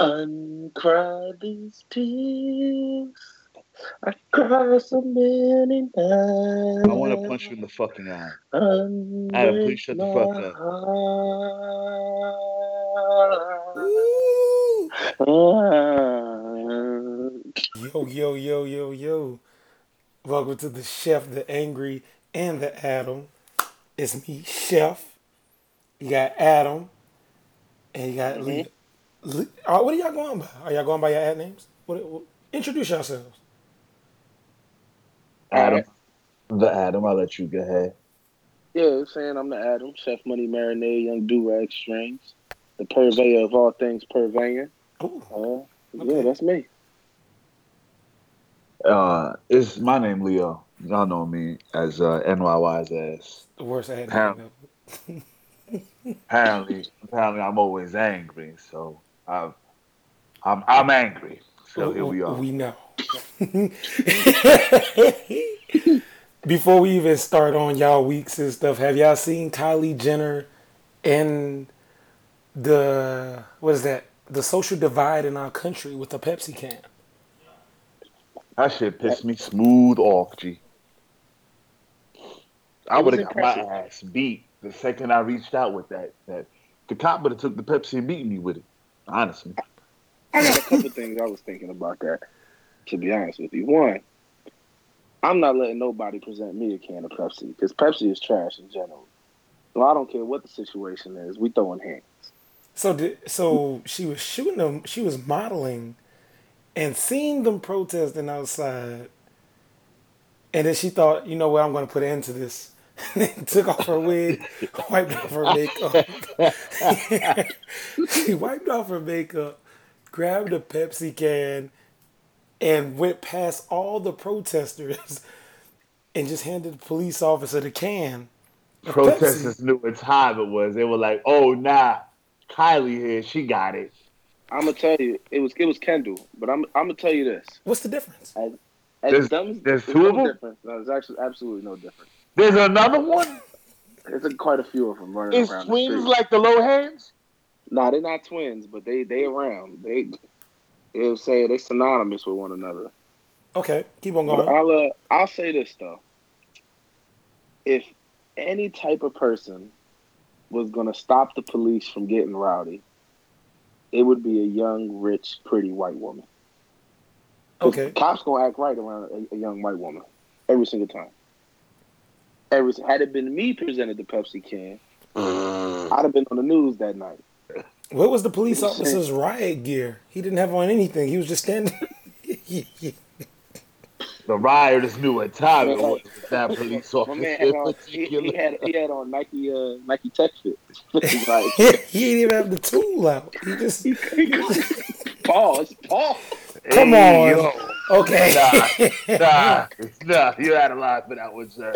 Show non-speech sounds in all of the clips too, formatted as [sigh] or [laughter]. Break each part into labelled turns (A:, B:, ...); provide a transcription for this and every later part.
A: uncry these tears. I cry so many nights.
B: I want to punch you in the fucking eye. Adam, please shut the fuck up.
C: Yo, yo, yo, yo, yo. Welcome to the Chef, the Angry, and the Adam. It's me, Chef. You got Adam. And you got Lee. Lee- what are y'all going by? Are y'all going by your ad names? What, what, introduce yourselves.
B: Adam. The Adam, I'll let you go ahead.
A: Yeah, saying I'm the Adam, Chef Money Marinade, Young Durag Strings, the purveyor of all things purveying.
C: Ooh,
A: Uh,
C: Okay.
A: Yeah, that's me.
B: Uh, it's my name, Leo. Y'all know me as uh, NYY's ass.
C: the worst ad
B: How?
C: name [laughs]
B: Apparently, apparently, I'm always angry, so I've, I'm I'm angry. So here we are.
C: We know. [laughs] Before we even start on y'all weeks and stuff, have y'all seen Kylie Jenner and the what is that? The social divide in our country with the Pepsi can.
B: That shit pissed me smooth off, G. I
A: It
B: would have got my ass beat the second I reached out with that. That the cop would have took the Pepsi and beat me with it. Honestly,
A: I got a couple things I was thinking about that, to be honest with you. One, I'm not letting nobody present me a can of Pepsi because Pepsi is trash in general. So I don't care what the situation is. We throwing hands.
C: So did, so she was shooting them. She was modeling, and seeing them protesting outside, and then she thought, you know what, I'm going to put an end to this. [laughs] And took off her wig, wiped off her makeup. [laughs] she wiped off her makeup, grabbed a Pepsi can, and went past all the protesters, and just handed the police officer the can.
B: protesters
C: Pepsi.
B: knew what time it was. They were like, "Oh, nah, Kylie here, she got it."
A: I'm gonna tell you, it was it was Kendall, but I'm I'm gonna tell you this.
C: What's the difference?
A: As
B: There's-
A: dumb
B: there's
A: there's
B: two
A: no
B: of 'em?
A: difference. No, there's actually absolutely no difference.
B: There's another one.
A: There's a, quite a few of them running
B: Is
A: around
B: twins
A: street.
B: like the Lohans?
A: Nah, they're not twins, but they they around. They they'll say they're synonymous with one another.
C: Okay, keep on
A: But
C: going.
A: I'll uh, I'll say this though. If any type of person was gonna stop the police from getting rowdy, it would be a young, rich, pretty white woman.
C: Okay.
A: Cops gonna act right around a, a young white woman every single time. Every had it been me presented the Pepsi can, I'd have been on the news that night.
C: What was the police officer's riot gear? He didn't have on anything. He was just standing. [laughs]
B: The rioters knew what time it was that police officer
A: had on, he, he had he had on Nike uh, Nike Tech Fit. [laughs] [laughs] like,
C: he didn't even have the tool out. He just
A: pause, pause.
C: come
B: Hey,
C: on.
B: yo.
C: okay.
B: Nah, nah, you had a lot for that one, sir.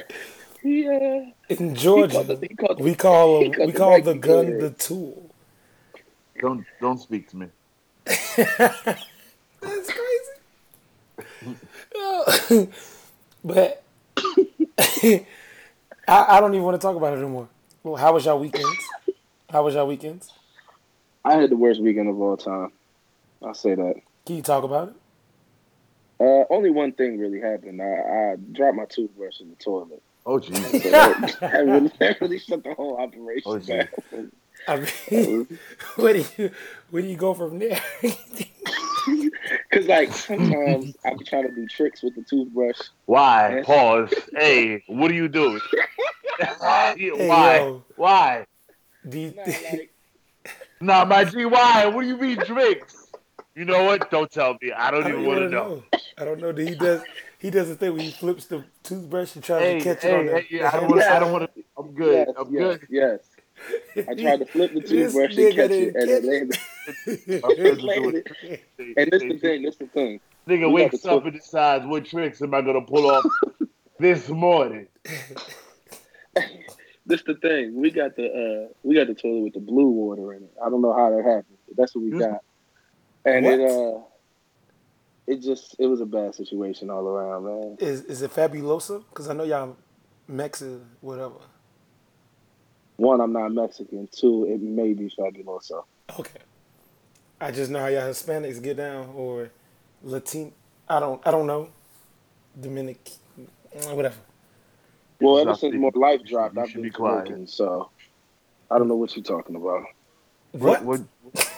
A: Yeah.
C: In Georgia,
A: He the- he called the-
C: we call
A: he
C: him, we
A: the
C: call the
A: Nike
C: gun
A: kid.
C: the tool.
B: Don't don't speak to me. [laughs]
C: That's crazy. [laughs] but [coughs] I, I don't even want to talk about it anymore. Well, how was y'all weekends? How was y'all weekends?
A: I had the worst weekend of all time. I'll say that.
C: Can you talk about it?
A: Uh, only one thing really happened. I, I dropped my toothbrush in the toilet.
B: Oh Jesus.
A: So that, that, really, that really shut the whole operation
B: Oh,
A: down.
C: I mean, [laughs] where do you where do you go from there?
A: Cause like sometimes I be trying to do tricks with the toothbrush.
B: Why?
A: Yes.
B: Pause. Hey, what are you doing? [laughs] Why?
C: yo.
B: Why?
C: do you,
A: Nah, like,
B: Nah, my G, why? What do you mean drinks? You know what? Don't tell me. I don't
C: I
B: even
C: don't
B: want
C: even
B: to
C: know.
B: know.
C: I don't know. That he does. He does the thing where he flips the toothbrush and tries
B: Hey,
C: to catch
B: hey,
C: it on the.
B: yeah, I
C: the
B: don't want.
C: handle.
B: I don't want to. I'm good.
A: yes,
B: I'm
A: yes,
B: good.
A: yes. I [laughs] tried to flip the toothbrush and
C: nigga
A: catch it, and it landed. [laughs]
B: My
A: landed. And this the thing. This the thing.
B: Nigga
A: We
B: wakes up and decides what tricks am I gonna pull off [laughs] this morning.
A: This the thing. We got the uh we got the toilet with the blue water in it. I don't know how that happened, but that's what we got. And it uh it just it was a bad situation all around, man.
C: Is is it Fabulosa? Because I know y'all Mexican, whatever.
A: One, I'm not Mexican. Two, it may be fabuloso.
C: Okay. I just know how y'all Hispanics get down or Latin. I don't. I don't know. Dominic, eh, whatever.
A: Well, ever since
B: speaking.
A: more life dropped, I've been
B: be quiet.
A: smoking, so I don't know what you're talking about.
C: What?
B: What?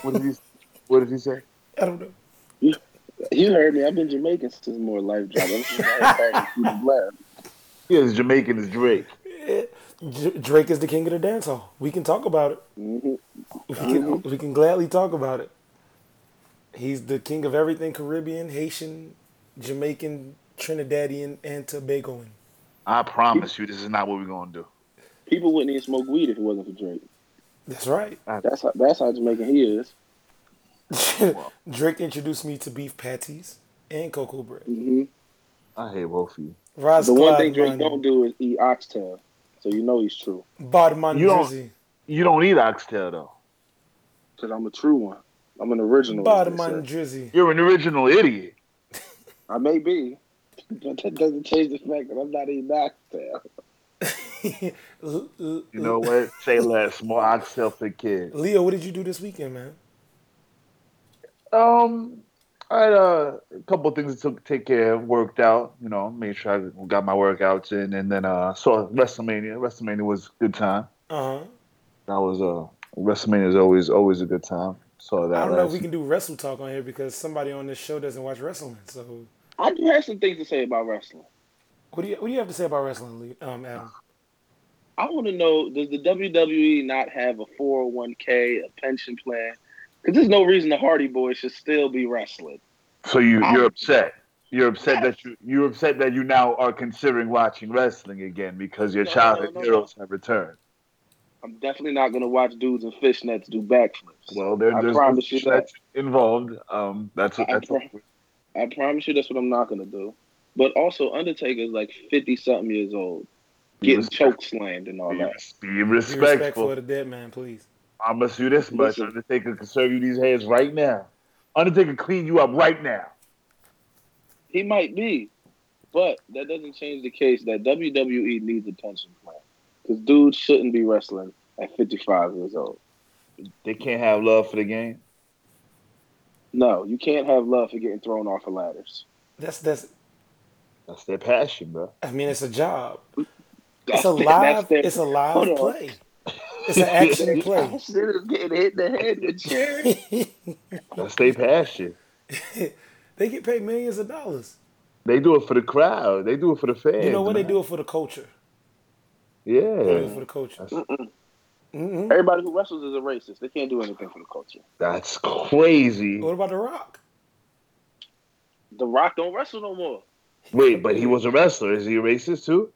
B: What did he? What did he say? [laughs]
C: I don't know.
A: You heard me. I've been Jamaican since more life dropped. I'm just trying to blast.
B: He is Jamaican as Drake.
C: J- Drake is the king of the dance hall. We can talk about it.
A: hmm
C: We can, we can gladly talk about it. He's the king of everything Caribbean, Haitian, Jamaican, Trinidadian, and Tobagoan.
B: I promise you, this is not what we're gonna do.
A: People wouldn't even smoke weed if it wasn't for Drake.
C: That's right.
A: That's how that's how Jamaican he is. [laughs]
C: Drake introduced me to beef patties and cocoa bread.
A: hmm
B: I hate both of you.
C: Raz
A: The one thing Drake
C: man.
A: don't do is eat oxtail, so you know he's true.
C: Bodman
B: You don't-
C: Drizzy.
B: You don't eat oxtail though.
A: Cause I'm a true one. I'm an original. as
C: Bodman. Drizzy.
B: You're an original idiot.
A: I may be, but that doesn't change the fact that I'm not eating oxtail. [laughs]
C: L- l-
B: You know what? Say less. More oxtail for kids.
C: Leo, what did you do this weekend, man?
B: Um, I had uh, a couple of things to took- take care of. Worked out. You know, made sure I got my workouts in, and then uh, saw WrestleMania. WrestleMania was a good time.
C: Uh huh.
B: That was uh, WrestleMania is always always a good time. Saw that.
C: I don't know if we can do wrestle talk on here because somebody on this show doesn't watch wrestling. So,
A: I do have some things to say about wrestling.
C: what do you what do you have to say about wrestling, Lee- um, Adam?
A: I want to know: Does the WWE not have a 401k, a pension plan? Because there's no reason the Hardy Boyz should still be wrestling.
B: So you
A: I-
B: you're upset. You're upset
A: Yes.
B: that you you're upset that you now are considering watching wrestling again because your
A: No,
B: childhood
A: no, no,
B: heroes have returned.
A: I'm definitely not going to watch dudes in fishnets do backflips.
B: Well, there,
A: I
B: there's no
A: you that.
B: involved. Um, that's what
A: I
B: that's what,
A: I promise you that's what I'm not going to do. But also, Undertaker's like 50 something years old,
B: be,
A: getting
B: respect-
A: choke slammed and all
B: be,
A: that.
B: be
C: Be
B: respectful.
C: respectful of the dead man, please.
B: Promise you this much:
A: Listen.
B: Undertaker can serve you these hands right now. Undertaker clean you up right now.
A: He might be, but that doesn't change the case that WWE needs a pension plan. Because dudes shouldn't be wrestling at 55 years old.
B: They can't have love for the game.
A: No, you can't have love for getting thrown off of ladders.
C: That's that's.
B: That's their passion, bro.
C: I mean, it's a job.
A: That's
C: It's a
A: their-
C: live.
A: their-
C: It's a live
A: Hold on.
C: play. It's an action play.
A: That shit is getting hit in the head with cherry. [laughs]
B: stay past you. [laughs]
C: they get paid millions of dollars.
B: They do it for the crowd. They do it for the fans.
C: You know what? They do it for the culture. They do it
B: Yeah,
C: for the culture.
B: that's,
C: hmm
A: Everybody who wrestles is a racist. They can't do anything for the culture.
B: that's crazy.
C: What about The Rock?
A: The Rock don't wrestle no more.
B: Wait, but he was a wrestler. Is he a racist too?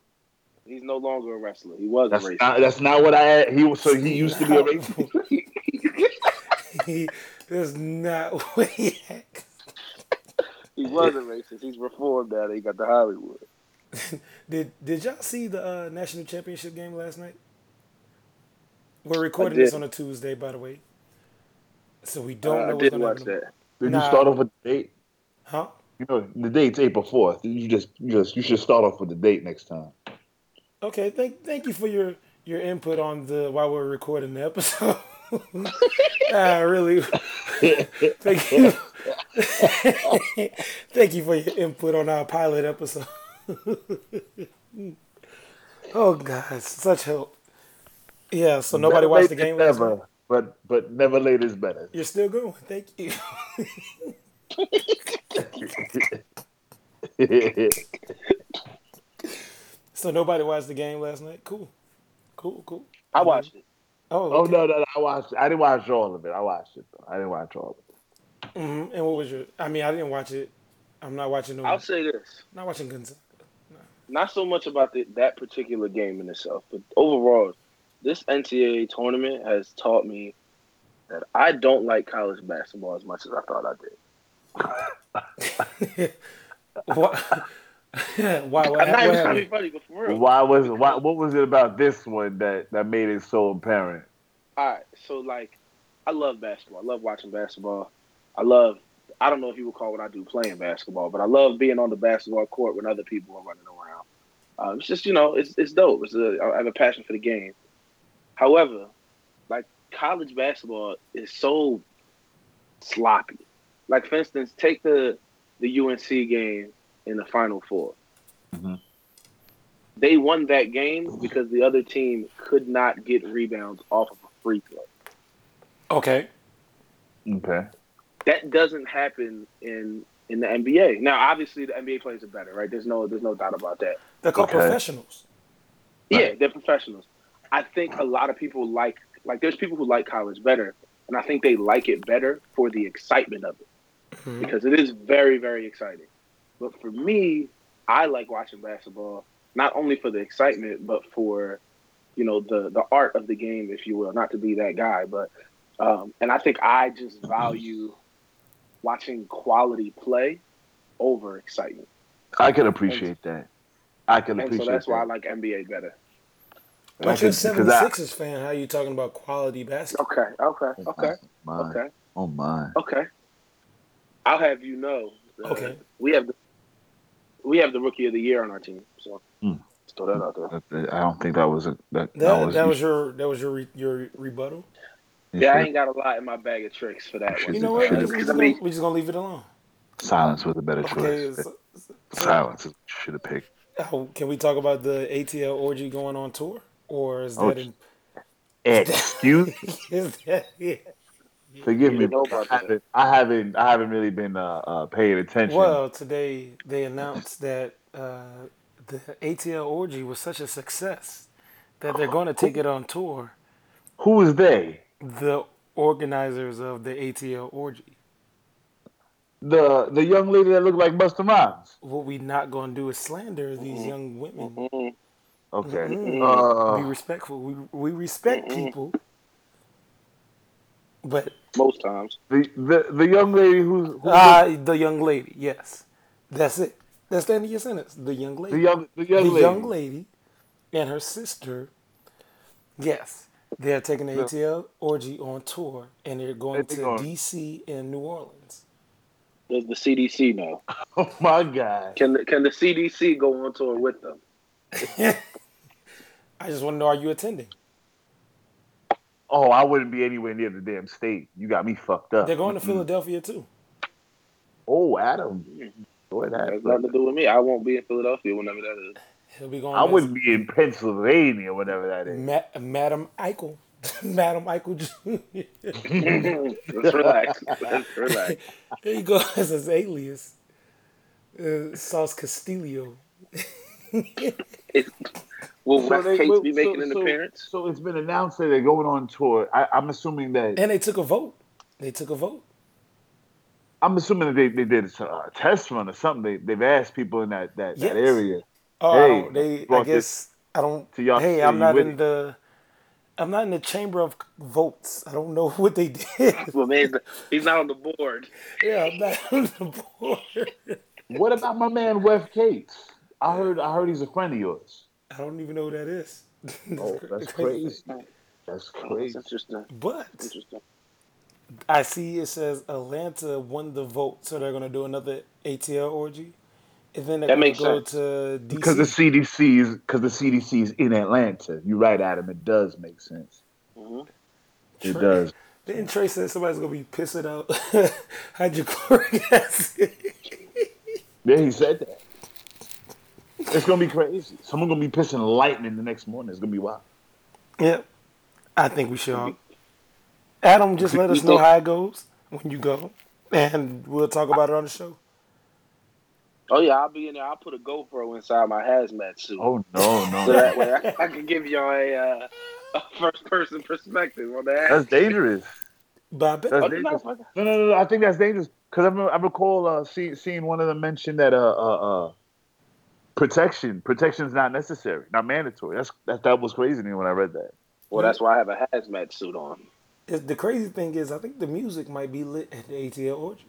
A: He's no longer a wrestler. He was
B: That's
A: a racist.
B: not. That's not what I. He was. So he used to be a [laughs] racist. [laughs]
C: he that's not [laughs] what he acts.
A: he was a racist. He's reformed now. that He got the Hollywood.
C: Did Did y'all see the uh, national championship game last night? We're recording this on a Tuesday, by the way, so we don't
A: Uh,
C: know
A: I did
C: going
A: watch
C: happen.
A: that.
B: Did
C: Nah.
B: you start off with the date?
C: Huh?
B: You know, the date's April fourth. You just, you just, you should start off with the date next time.
C: Okay. Thank Thank you for your your input on the while we're recording the episode. [laughs] I really [laughs] thank you. [laughs] thank you for your input on our pilot episode. oh God, such help. Yeah. So nobody
B: Better
C: watched the game last night.
B: But but never late is better.
C: You're still going. Thank you. So nobody watched the game last night. Cool. Cool. Cool.
A: I watched it.
C: Oh.
B: oh no, no, no, I watched. I didn't watch all of it. I watched it. Though. I didn't watch all of it.
C: hmm And what was your? I mean, I didn't watch it. I'm not watching no.
A: I'll say this.
C: Not watching Gonzaga.
A: Not so much about the, that particular game in itself, but overall, this NCAA tournament has taught me that I don't like college basketball as much as I thought I did. [laughs]
C: Why? [laughs] Why? What,
A: I'm not even trying to be funny, but for real.
B: Why was why, what was it about this one that that made it so apparent?
A: All right, so like, I love basketball. I love watching basketball. I love. I don't know if you would call what I do playing basketball, but I love being on the basketball court when other people are running around. Um, it's just you know, it's it's dope. It's a, I have a passion for the game. However, like college basketball is so sloppy. Like for instance, take the the UNC game in the Final 4
B: Mhm.
A: They won that game because the other team could not get rebounds off of a free throw.
C: Okay.
B: Okay.
A: That doesn't happen in in the NBA. Now, obviously, the NBA players are better, right? There's no there's no doubt about that.
C: They're called
B: Okay.
C: professionals.
A: Yeah, they're professionals. I think a lot of people like like there's people who like college better, and I think they like it better for the excitement of it
C: Mhm.
A: because it is very very exciting. But for me, I like watching basketball not only for the excitement, but for you know the the art of the game, if you will. Not to be that guy, but um, and I think I just value watching quality play over excitement,
B: I can appreciate that. I can
A: appreciate that.
B: so
A: that's
B: that.
A: why I like NBA better.
C: But you're a
B: Because- because I-
C: fan. How are you talking about quality basketball?
A: Okay, okay, okay,
B: My,
A: okay.
B: Oh my.
A: Okay. I'll have you know. uh,
C: Okay.
A: We have the we have the rookie of the year on our team. So
B: Hmm.
A: throw that out there.
B: I don't think that was a that,
C: That, that was your that was your re, your rebuttal.
B: you
A: Yeah, I ain't got a lot in my bag of tricks for that one.
C: You know what?
B: Should've-
C: We just, we
A: Because,
C: just
A: I mean,
C: gonna, we just gonna leave it alone.
B: silence was a better
C: Okay.
B: choice.
C: So, so-
B: silence should have picked.
C: how- can we talk about the ATL orgy going on tour, or is
B: Oh,
C: that in, [laughs]
B: Excuse
C: is that yeah?
B: Forgive me.
A: didn't know
B: but
A: about
B: I haven't, I haven't. I haven't really been uh, uh, paying attention.
C: Well, today they announced that uh, the ATL orgy was such a success that they're going to take it on tour.
B: Who is they?
C: The organizers of the ATL orgy.
B: The the young lady that looked like Busta Rhymes.
C: What we not going to do is slander these young women.
A: Mm,
B: Okay.
C: Mm.
B: Uh,
C: Be respectful. We we respect people, but
A: most times.
B: the, the the young lady who's who
C: ah, the young lady. Yes, that's it. That's the end of your sentence. The young lady.
B: the young the young
C: the
B: lady.
C: young lady and her sister, yes, they're taking the
B: Yeah.
C: ATL orgy on tour, and they're going
B: They
C: to
B: going-
C: DC and New Orleans.
A: Does the CDC know? [laughs]
B: Oh my god.
A: Can the, can the CDC go on tour with them? [laughs]
C: I just want to know: Are you attending?
B: Oh, I wouldn't be anywhere near the damn state. You got me fucked up.
C: They're going to. Philadelphia too.
B: Oh, Adam. Boy, that.
A: Has nothing to do with me. I won't be in Philadelphia whenever that is.
C: He'll be going.
B: I wouldn't be in Pennsylvania, whatever that is.
C: Ma- Madam Eichel, [laughs] Madam Eichel Jr.
A: Let's [laughs] relax. [laughs] Let's relax.
C: there you go as his alias, uh, Sauce Castillo.
A: It, will
B: So
A: West
B: they-
A: Cates
B: well,
A: be
B: so-
A: making an
B: so-
A: appearance?
B: So it's been announced that they're going on tour. I, I'm assuming that
C: And they took a vote. They took a vote.
B: I'm assuming that they, they did a uh, test run or something. They they've asked people in that that,
C: Yes.
B: that area.
C: Oh, I
B: Hey,
C: don't, they. I guess I don't.
B: To y'all,
C: hey, I'm not in
B: it.
C: the. I'm not in the chamber of votes. I don't know [laughs] what they did.
A: Well, man, he's not on the board.
C: yeah, I'm not [laughs] on the board.
B: What about my man Wes Cates? I heard I heard he's a friend of yours.
C: I don't even know who that is. [laughs]
B: Oh, that's crazy. That's
A: That's
B: crazy.
A: interesting.
C: But
A: Interesting.
C: I see it says Atlanta won the vote, so they're gonna do another ATL orgy, and then they're
A: That
C: gonna
A: makes
C: go
A: sense.
C: to DC.
B: Because the CDC is because the CDC is in Atlanta. You're right, Adam. It does make sense.
A: Mhm.
B: It
C: Trey-
B: does.
C: Didn't Trey say somebody's gonna be pissing out [laughs] hydrochloric acid?
B: Yeah, he said that. It's gonna be crazy. Someone gonna be pissing lightning the next morning. It's gonna be wild.
C: Yep. I think we should. Adam, just let us know how it goes when you go, and we'll talk about it on the show.
A: Oh yeah, I'll be in there. I'll put a GoPro inside my hazmat suit,
B: Oh no, [laughs]
A: so
B: no,
A: that way I, I can give y'all a, uh, a first-person perspective on that.
B: that's dangerous.
C: But I bet
B: That's
A: Oh,
B: dangerous.
A: no, no,
B: No, no, no, no. I think that's dangerous because I, I recall uh, see, seeing one of them mention that uh, uh, uh, protection Protection is not necessary, not mandatory. That's that that was crazy to me when I read that.
A: Well, that's why I have a hazmat suit on.
C: it- the crazy thing is, I think the music might be lit at the ATL orgy.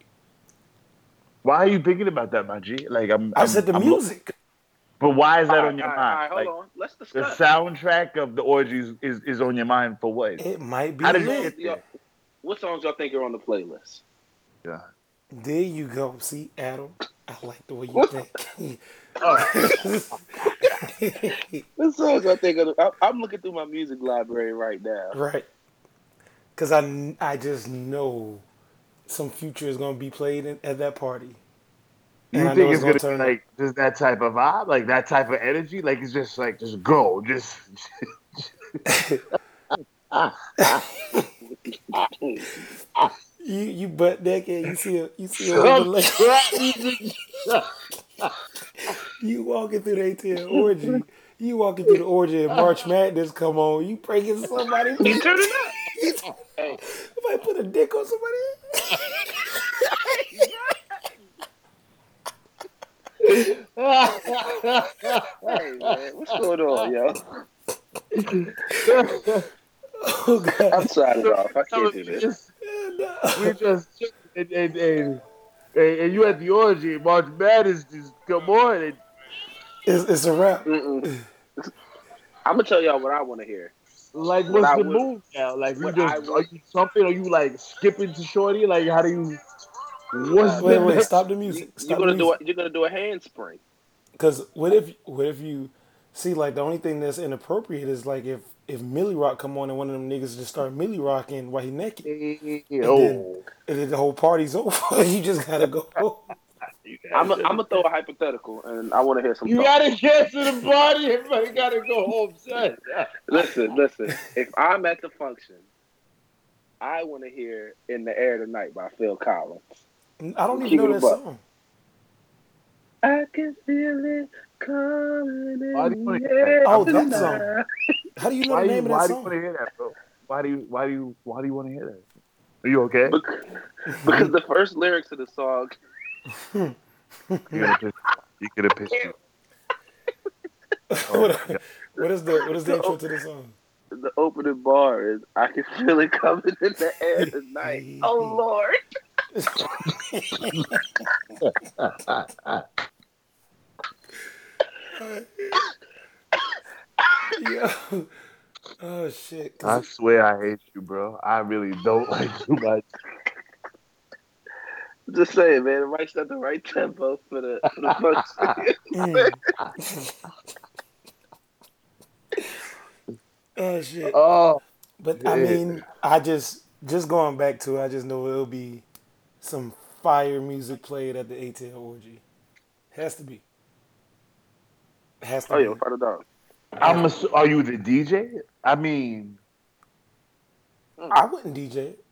B: Why are you thinking about that, my G? Like I'm.
C: I
B: I'm-
C: said the
B: I'm-
C: music.
B: But why is that
A: All right,
B: on your
A: all right,
B: mind?
A: all right,
B: like
A: on. Let's
B: the soundtrack of the orgies is, is on your mind for what?
C: It might be
B: How did you
C: lit.
B: get there?
A: What songs y'all think are on the playlist?
B: Yeah.
C: There you go. See, Adam, I like the way you think. [laughs]
B: All right. [laughs]
A: What songs I think are? The, I, I'm looking through my music library right now.
C: right. Because I, I just know some future is gonna be played in, at that party.
B: You
C: And
B: think
C: it's
B: it's
C: gonna
B: gonna,
C: turn
B: be like just that type of vibe, like that type of energy? Like it's just like just go, just [laughs]
C: You you butt naked. You see a you see a [laughs] woman like [laughs] you walking through the ATL orgy. You walking through the orgy and March Madness come on. You breaking somebody.
A: You turn it up. Hey,
C: Somebody put a dick on somebody.
A: hey, man, what's going on, yo?
C: Oh god.
A: I'm signing off. I can't do
B: we
A: this.
B: just, we just and, and, and, and, and you at the orgy, March Madness just come on and
C: It's, it's a wrap.
A: Mm-mm. I'm gonna tell y'all what I want to hear.
B: like what's
A: I
B: the
A: would-
B: move now? Like you just
A: I would-
B: are you jumping? Are you like skipping to shorty? Like how do you? What's
C: Wait,
B: the
C: wait,
B: next-
C: stop the
A: You,
C: music.
A: you're gonna
C: the
A: do a, you're gonna do a handspring.
C: Because what if what if you see like the only thing that's inappropriate is like if if Milly Rock come on and one of them niggas just start Milly rocking while he naked,
B: Oh,
C: and then the whole party's [laughs] over. you just gotta go.
A: I'm I'm gonna throw a hypothetical, and I want to hear some.
B: you gotta get to the party. Everybody gotta go home, son. [laughs]
A: Listen, listen. If I'm at the function, I want to hear "In the Air Tonight" by Phil Collins.
C: I don't even know that
A: buck.
C: song.
A: I can feel it coming in
B: Why do you wanna
A: the
B: hear that?
A: air
C: Oh, that song. [laughs] How do you know
B: Why
C: the
B: do you,
C: name
B: why
C: of
B: do you want to hear that, bro? Why do you why do you why do you want to hear that? Are you okay?
A: Bec- Because the first lyrics of the song, [laughs]
B: You gonna piss, you gonna piss me. Oh,
C: what, what is the what is the intro to the song?
A: the opening bar is "I can feel it coming in the air tonight." [laughs] oh Lord. [laughs]
C: Yo. Oh shit.
B: I
C: 'Cause
B: swear I hate you, bro. I really don't [laughs] like you much.
A: Just saying, man. It might set the right tempo for the for the function.
C: Mm. [laughs] [laughs] oh shit.
B: Oh,
C: But I mean, I just just going back to it, I just know it'll be some fire music played at the ATL orgy. Has to be. Has to
A: oh
C: be.
A: yeah, without a doubt.
B: I'm. Assu- are you the DJ? I mean, hmm.
C: I wouldn't DJ it.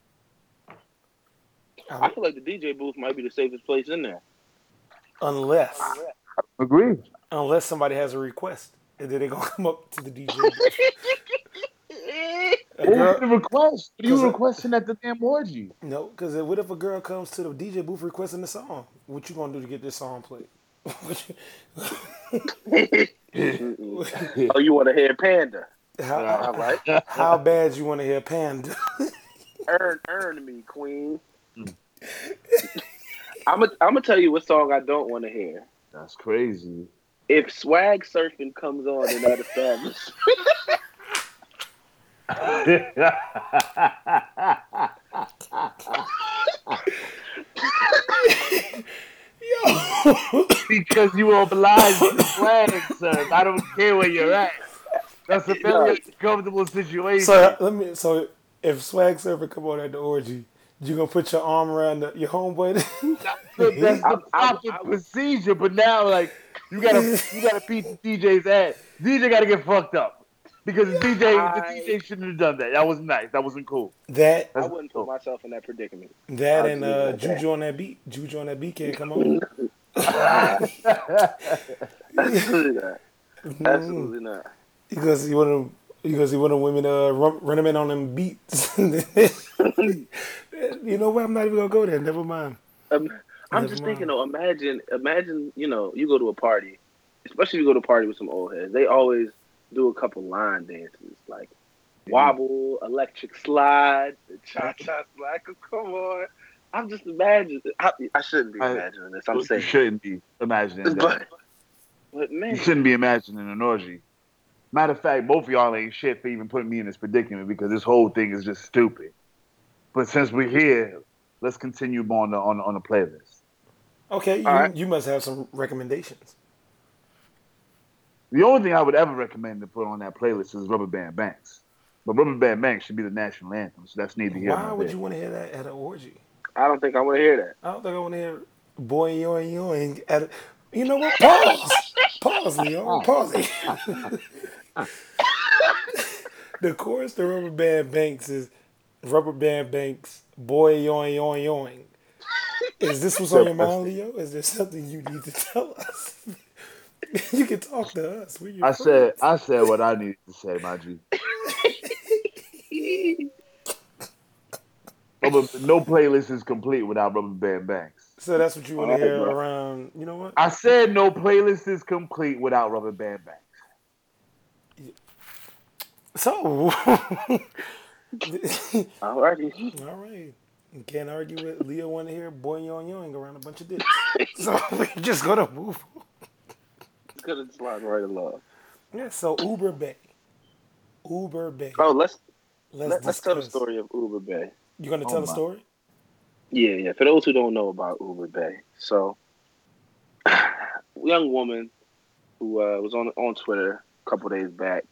C: I
A: I feel like the DJ booth might be the safest place in there.
C: unless
B: agree.
C: unless somebody has a request and then they gonna [laughs] come up to the DJ. booth. [laughs]
B: What was the request? What are you
C: Cause I-
B: requesting at the damn orgy?
C: no, because what if a girl comes to the DJ booth requesting the song? What you gonna do to get this song played? What you-
A: oh, you want to hear Panda?
C: how,
A: All right.
C: how bad you want to hear Panda?
A: Earn, earn me, Queen. Hmm. I'm gonna I'm tell you what song I don't want to hear.
B: That's crazy.
A: If swag surfing comes on in that establishment, [laughs] [laughs]
B: because you obliged to flag, son. I don't care where you're at. That's a very uncomfortable situation.
C: so let me. So if Swag Surfer come on at the orgy, you gonna put your arm around the, your homeboy? [laughs]
B: That's the proper procedure, but now like you gotta you gotta beat the DJ's ass. DJ gotta get fucked up because the DJ
A: I-
B: the DJ shouldn't have done that. That wasn't nice. That wasn't cool.
C: that
A: I wouldn't put myself in that predicament.
C: that
A: I'll
C: and
A: leave it
C: uh,
A: that.
C: Juju on that beat. Juju on that beat can't come on. [laughs]
A: Absolutely not. Absolutely not.
C: because you want to. Because you want to women uh run, run them in on them beats. [laughs] you know what? I'm not even gonna go there. Never mind.
A: Um, I'm
C: Never
A: just
C: mind.
A: thinking though. Imagine, imagine. You know, you go to a party, especially if you go to a party with some old heads. They always do a couple line dances, like mm. wobble, electric slide, the cha cha slide. Come on, I'm just imagining. I, I shouldn't be imagining this. I'm
B: you
A: saying,
B: shouldn't be imagining that.
A: but but
B: You shouldn't be imagining an orgy. Matter of fact, both of y'all ain't shit for even putting me in this predicament because this whole thing is just stupid. But since we're here, let's continue on the on, the- on the playlist.
C: Okay, you,
A: All right.
C: you must have some recommendations.
B: The only thing I would ever recommend to put on that playlist is Rubber Band Banks. But Rubber Band Banks should be the national anthem, so that's neither here
C: Why would
B: there.
C: you want to hear that at an orgy?
A: I don't think I want to hear that.
C: I don't think I want to hear boy yoing yoing. At a, you know what? Pause. Pause, Leo. [laughs] Pause. [laughs] the chorus to Rubber Band Banks is Rubber Band Banks, boy yoing yoing yoing. Is this what's on your mind, Leo? Is there something you need to tell us? [laughs] [laughs] you can talk to us. We're your
B: I said. I said what I needed to say, my G. [laughs] Rubber, no playlist is complete without Rubber Band Banks.
C: So that's what you want to hear
A: bro.
C: around. You know what?
B: I said no playlist is complete without Rubber Band Banks.
C: So, [laughs]
A: Alrighty.
C: all right. You can't argue with Leo want to hear boy yoing yoing around a bunch of dicks. so we just gonna move. On.
A: It's gonna slide right along.
C: Yeah. So Uber Bay. Uber Bay.
A: Oh, let's
C: let's
A: let, let's tell the story of Uber Bay.
C: You gonna
B: Oh
C: tell a
B: my.
C: story?
A: Yeah, yeah. For those who don't know about Uber Bay, so [sighs] young woman who uh, was on on Twitter a couple days back.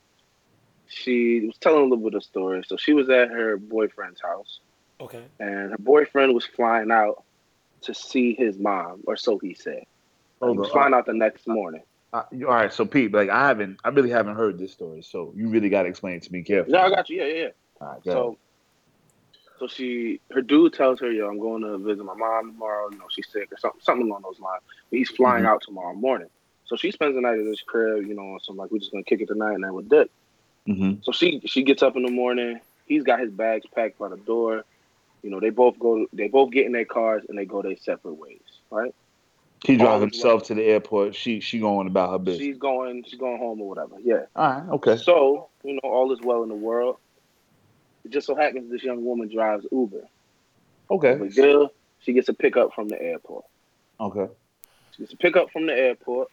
A: She was telling a little bit of story. So she was at her boyfriend's house,
C: Okay.
A: and her boyfriend was flying out to see his mom, or so he said. Oh, He
B: Hold
A: was
B: on.
A: flying out the next morning.
B: Uh, you- all right, so Pete, like I haven't, I really haven't heard this story, so you really got to explain it to me carefully.
A: No, I got you. Yeah, yeah, yeah.
B: All right, go ahead.
A: So, so she, her dude tells her, "Yo, I'm going to visit my mom tomorrow. You know, she's sick or something, something along those lines. But he's flying
B: Mhm.
A: out tomorrow morning. So she spends the night at his crib. You know, so I'm like, we're just gonna kick it tonight, and then we're dip.
B: hmm
A: So she, she gets up in the morning. He's got his bags packed by the door. You know, they both go, they both get in their cars and they go their separate ways. Right?
B: He drive
A: All is
B: himself to the airport. She she going about her business.
A: She's going, she's going home or whatever. Yeah.
B: all right, okay.
A: So, you know, all is well in the world. It just so happens this young woman drives Uber.
B: Okay.
A: But girl, she gets a pickup from the airport.
B: Okay.
A: She gets a pickup from the airport.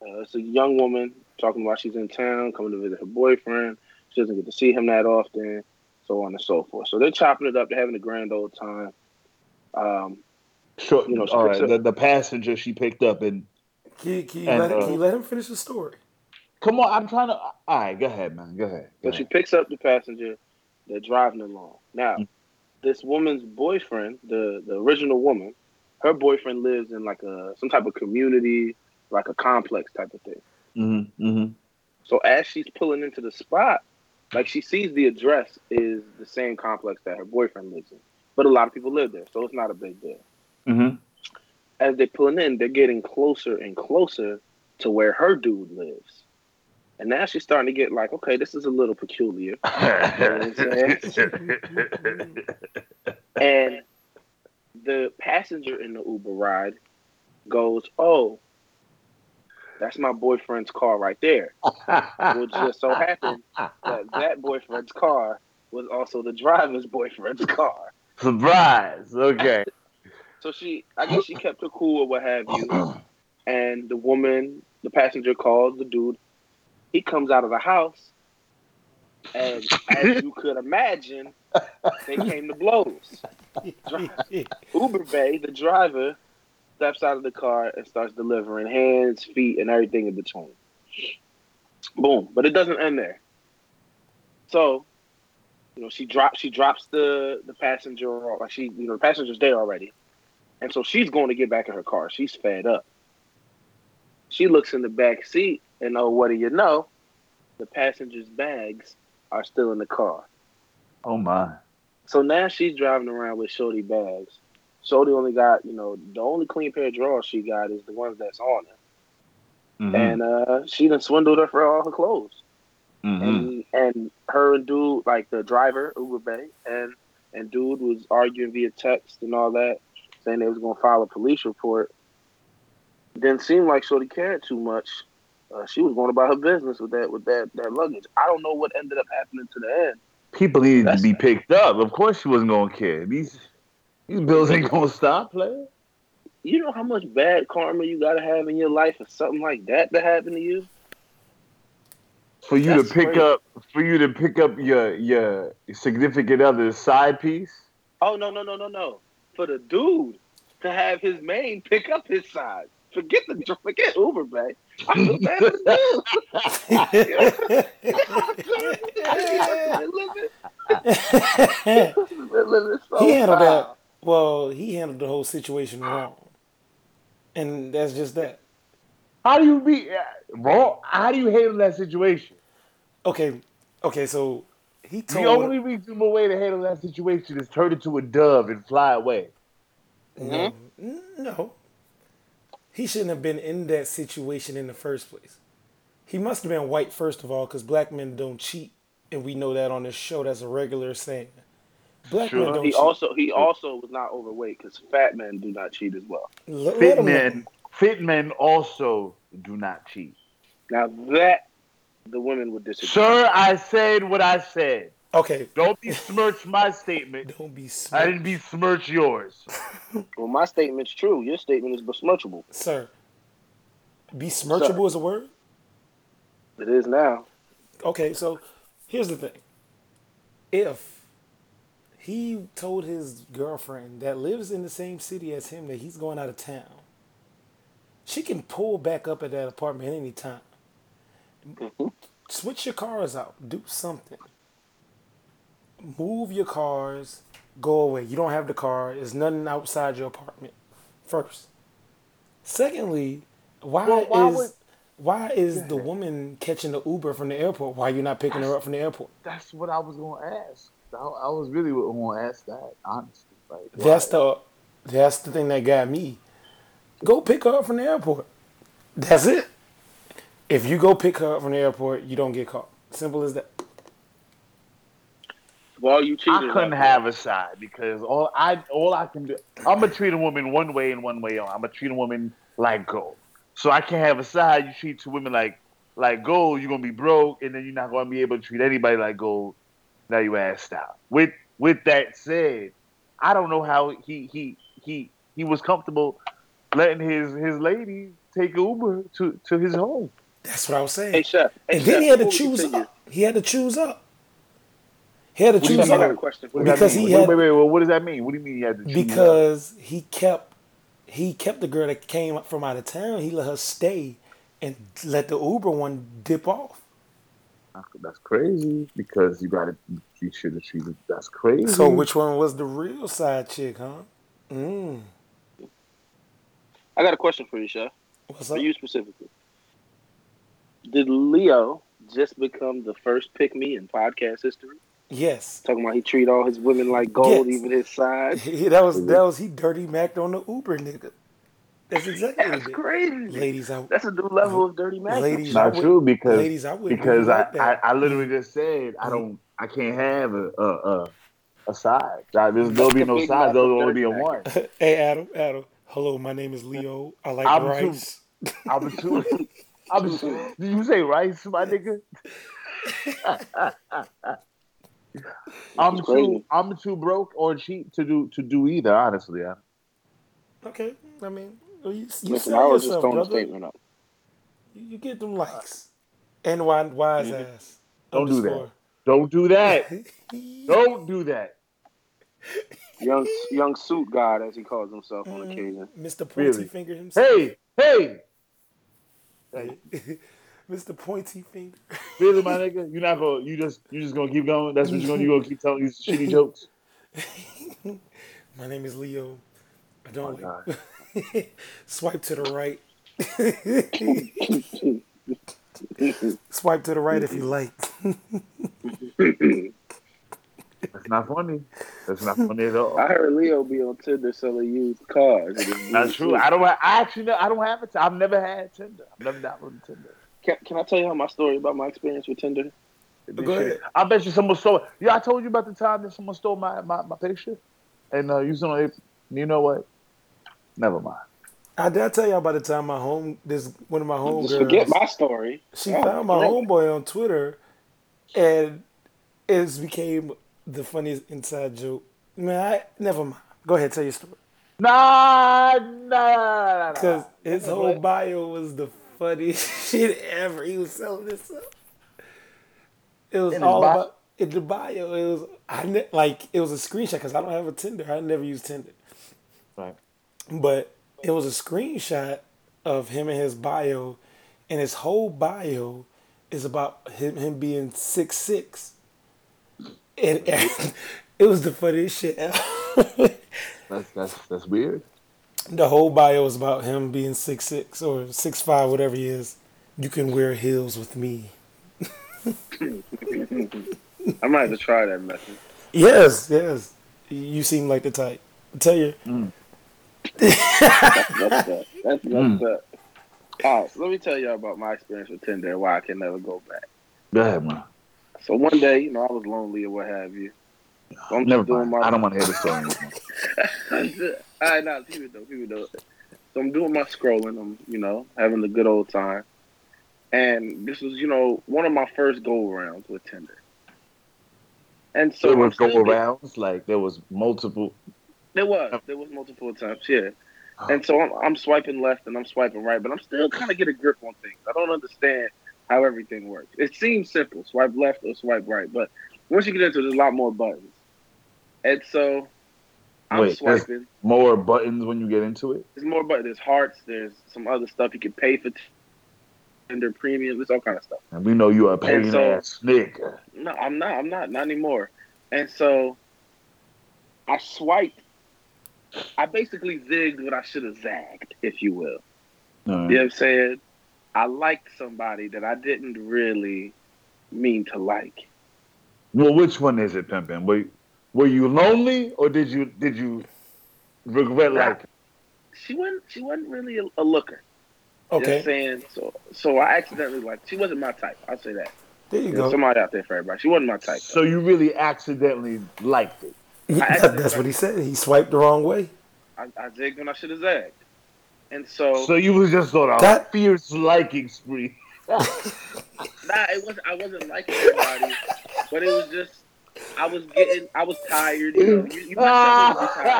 A: Uh, it's a young woman talking about she's in town, coming to visit her boyfriend. She doesn't get to see him that often, so on and so forth. So they're chopping it up. They're having a grand old time. Um,
B: Sure.
A: You know, she
B: all
A: up-
B: The, the passenger she picked up and
C: Can you, can you,
B: And,
C: let,
B: uh,
C: can you let him finish the story?
B: come on, I'm trying to. All right, go ahead, man. Go ahead. Go
A: So she picks up the passenger. They're driving along. Now,
B: Mm.
A: this woman's boyfriend, the the original woman, her boyfriend lives in like a some type of community, like a complex type of thing.
B: Mm-hmm, mm-hmm.
A: So as she's pulling into the spot, like she sees the address is the same complex that her boyfriend lives in, but a lot of people live there, so it's not a big deal.
B: Mm-hmm.
A: As they're pulling in, they're getting closer and closer to where her dude lives. And now she's starting to get like, okay, this is a little peculiar. [laughs] [laughs] And the passenger in the Uber ride goes, "Oh, that's my boyfriend's car right there." Well, just so happened that that boyfriend's car was also the driver's boyfriend's car.
B: Surprise. Okay. [laughs]
A: So she, I guess she kept her cool or what have you. And the woman, the passenger calls the dude. He comes out of the house, and as you [laughs] could imagine, they came to blows. [laughs] Uber Bay, the driver, steps out of the car and starts delivering hands, feet, and everything in between. Boom. But it doesn't end there. So, you know, she drops she drops the the passenger off. Like she, you know, the passenger's there already. And so she's going to get back in her car. She's fed up. She looks in the back seat and oh, what do you know? The passenger's bags are still in the car.
B: oh my.
A: So now she's driving around with Shorty bags. Shorty only got, you know, the only clean pair of drawers she got is the ones that's on her.
B: Mhm,
A: And uh, she done swindled her for all her clothes.
B: mhm.
A: And and her and dude, like the driver, Uber Bay, and and dude was arguing via text and all that, saying they was gonna file a police report. Didn't seem like Shorty cared too much. Uh, she was going about her business with that with that that luggage. I don't know what ended up happening to the end.
B: People needed to
A: That's-
B: be picked up. Of course, she wasn't gonna care. These these bills ain't gonna stop, player.
A: You know how much bad karma you gotta have in your life for something like that to happen to you?
B: For you
A: That's
B: to pick
A: crazy.
B: up, for you to pick up your your significant other's side piece.
A: Oh no no no no no! For the dude to have his main pick up his side. Forget the forget Uber, man. I feel bad for the dude. Living- living so
C: he handled that. Well, he handled the whole situation wrong, and that's just that.
B: How do you be uh, wrong? How do you handle that situation?
C: Okay, okay. So he
B: The only reasonable way to handle that situation is turn into a dove and fly away. Mm-hmm.
C: no, no. He shouldn't have been in that situation in the first place. He must have been white first of all, because black men don't cheat, and we know that on this show. That's a regular saying. Black
B: Sure.
C: men don't
A: He
C: cheat.
A: also he also was not overweight because fat men do not cheat as well.
C: Let- let
B: Fit
C: him know.
B: men, fit men also do not cheat.
A: Now that the women would disagree.
B: Sir, I said what I said.
C: Okay,
B: Don't besmirch my statement. [laughs]
C: don't be
B: I didn't besmirch yours. [laughs]
A: Well, my statement's true. Your statement is besmirchable.
C: sir. Besmirchable is a word.
A: It is now.
C: Okay, so here's the thing. If he told his girlfriend that lives in the same city as him that he's going out of town, she can pull back up at that apartment at time. Switch your cars out. Do something. Move your cars. Go away. You don't have the car. There's nothing outside your apartment. First. Secondly, why,
B: Well, why
C: is
B: would-
C: why is the woman catching the Uber from the airport? Why are you not picking her up from the airport?
B: That's what I was going to ask. I, I was really going to ask that, honestly. Like.
C: That's the that's the thing that got me. Go pick her up from the airport. That's it. If you go pick her up from the airport, you don't get caught. Simple as that.
A: While you cheated,
B: I couldn't
A: like
B: have a side because all I all I can do I'm gonna treat a woman one way and one way on. I'm gonna treat a woman like gold. So I can't have a side. You treat two women like like gold, you're gonna be broke, and then you're not gonna be able to treat anybody like gold. Now you assed out. With with that said, I don't know how he he he he was comfortable letting his his lady take Uber to to his home.
C: That's what I was saying.
A: Hey, chef. Hey,
C: and then he had to choose up. He had to choose up. He had to
B: What do you
C: choose
A: Chef, I got a
C: up
A: question for
B: What does that
C: Because
B: mean?
C: he
B: wait,
C: had-
B: wait, wait, wait, what does that mean? What do you mean he had to choose? up?
C: because he kept he kept the girl that came up from out of town. He let her stay and let the Uber one dip off.
B: That's crazy because you got to you should have treated. That's crazy.
C: So which one was the real side chick, huh? Mm.
A: I got a question for you, chef.
C: What's
A: For you specifically. Did Leo just become the first pick me in podcast history?
C: Yes.
A: Talking about he treat all his women like gold,
C: Yes.
A: even his side.
C: He, [laughs] that was mm-hmm. that was he dirty macked on the Uber nigga. That's [laughs] exactly what
A: That's
C: he did.
A: crazy.
C: Ladies, I
A: That's a new level of dirty magic.
C: ladies,
B: not
C: would,
B: true because
C: ladies, I
B: because I, I. I literally just said I don't I can't have a a a, a side. There's there'll be no
A: Big
B: sides. There'll only be a one. [laughs]
C: hey Adam, Adam. Hello, my name is Leo. I like
B: I'm
C: rice.
B: I'm too. I'm too. Did you say rice, my nigga? [laughs] [laughs] I'm too.
A: crazy.
B: I'm too broke or cheap to do to do either. Honestly, I,
C: Okay, I mean, you, you
A: Listen,
C: sell
A: I was just
C: yourself,
A: throwing a
C: brother.
A: statement up.
C: You, you get them likes. And why wise ass.
B: Don't do that.
C: underscore.
B: don't do that. [laughs] don't do that.
A: Young young suit god, as he calls himself on
C: Mm.
A: occasion.
C: Mr. Pointy
B: Really?
C: Finger himself.
B: Hey, hey, [laughs]
C: Mr. Pointy Finger.
B: really, my nigga. You're not gonna. You just. You just gonna keep going. That's what you're gonna. You gonna keep telling these shitty [laughs] jokes.
C: My name is Leo. I don't
B: Oh,
C: like. [laughs] Swipe to the right. Swipe to the right if you like.
B: That's not funny. That's not funny at all. [laughs]
A: I heard Leo be on Tinder selling used cars. It is
B: That's true. I don't. I actually. I don't have it. I've never had Tinder. I've never downloaded Tinder.
A: Can, can I tell you how my story about my experience with Tinder?
C: Go ahead.
B: I bet you someone stole. Yeah, I told you about the time that someone stole my my, my picture, and uh, used it. You know what? Never mind.
C: I did I tell y'all about the time my home this one of my home
A: Just forget
C: girls
A: my story.
C: she
A: Oh,
C: found my
A: great.
C: homeboy on Twitter and it became the funniest inside joke. Man, I never mind. Go ahead, tell your story.
B: Nah, nah, nah, nah.
C: Because his
B: Nah.
C: whole bio was the funniest [laughs] shit ever. He was selling this stuff. It was
B: In
C: all about in the bio. It was I ne- like it was a screenshot because I don't have a Tinder. I never use Tinder,
B: Right.
C: but it was a screenshot of him and his bio, and his whole bio is about him him being six six, and, and it was the funniest shit ever. [laughs]
B: That's that's that's weird.
C: The whole bio is about him being six six or six five, whatever he is. You can wear heels with me.
A: I might have to try that method.
C: Yes, yes. You seem like the type. I tell you,
A: That's [laughs] that. That's
B: Mm.
A: messed up. All right, so let me tell y'all about my experience with Tinder and why I can never go back.
B: Go ahead, man.
A: So one day, you know, I was lonely or what have you. So I'm
B: Never
A: doing
B: mind.
A: my.
B: I don't want to hear the story. [laughs]
A: All right, now people know, people know. So I'm doing my scrolling. I'm, you know, having a good old time. And this was, you know, one of my first go rounds with Tinder. And so
B: there was go rounds, like there was multiple.
A: There was, there was multiple times, yeah. Oh. And so I'm, I'm swiping left and I'm swiping right, but I'm still kind of get a grip on things. I don't understand how everything works. It seems simple: swipe left or swipe right, but once you get into it, there's a lot more buttons. And so I'm
B: Wait,
A: swiping.
B: More buttons when you get into it.
A: There's more buttons. There's hearts. There's some other stuff you can pay for. Tinder Premium. There's all kind of stuff.
B: And we know you are a pain
A: And so-
B: ass nigga.
A: No, I'm not. I'm not. Not anymore. And so I swiped. I basically zigged what I should have zagged, if you will.
B: All
A: You know what I'm saying? I liked somebody that I didn't really mean to like.
B: Well, which one is it, Pimpin? Were were you lonely or did you did you regret like?
A: She wasn't. She wasn't really a, a looker. You know what I'm
C: okay,
A: saying? So, so I accidentally liked. She wasn't my type. I'll say that.
C: there you
A: There's
C: go.
A: somebody out there for everybody. She wasn't my type.
B: So you really accidentally liked it.
C: Yeah,
A: I
C: that's what he said. He swiped the wrong way.
A: I, I zigged when I should have zagged. And so,
B: So you was just on a
C: That-
B: fierce liking spree. [laughs]
A: nah, it wasn't. I wasn't liking everybody, but it was just. I was getting. I was tired. You know, you, you mess up when you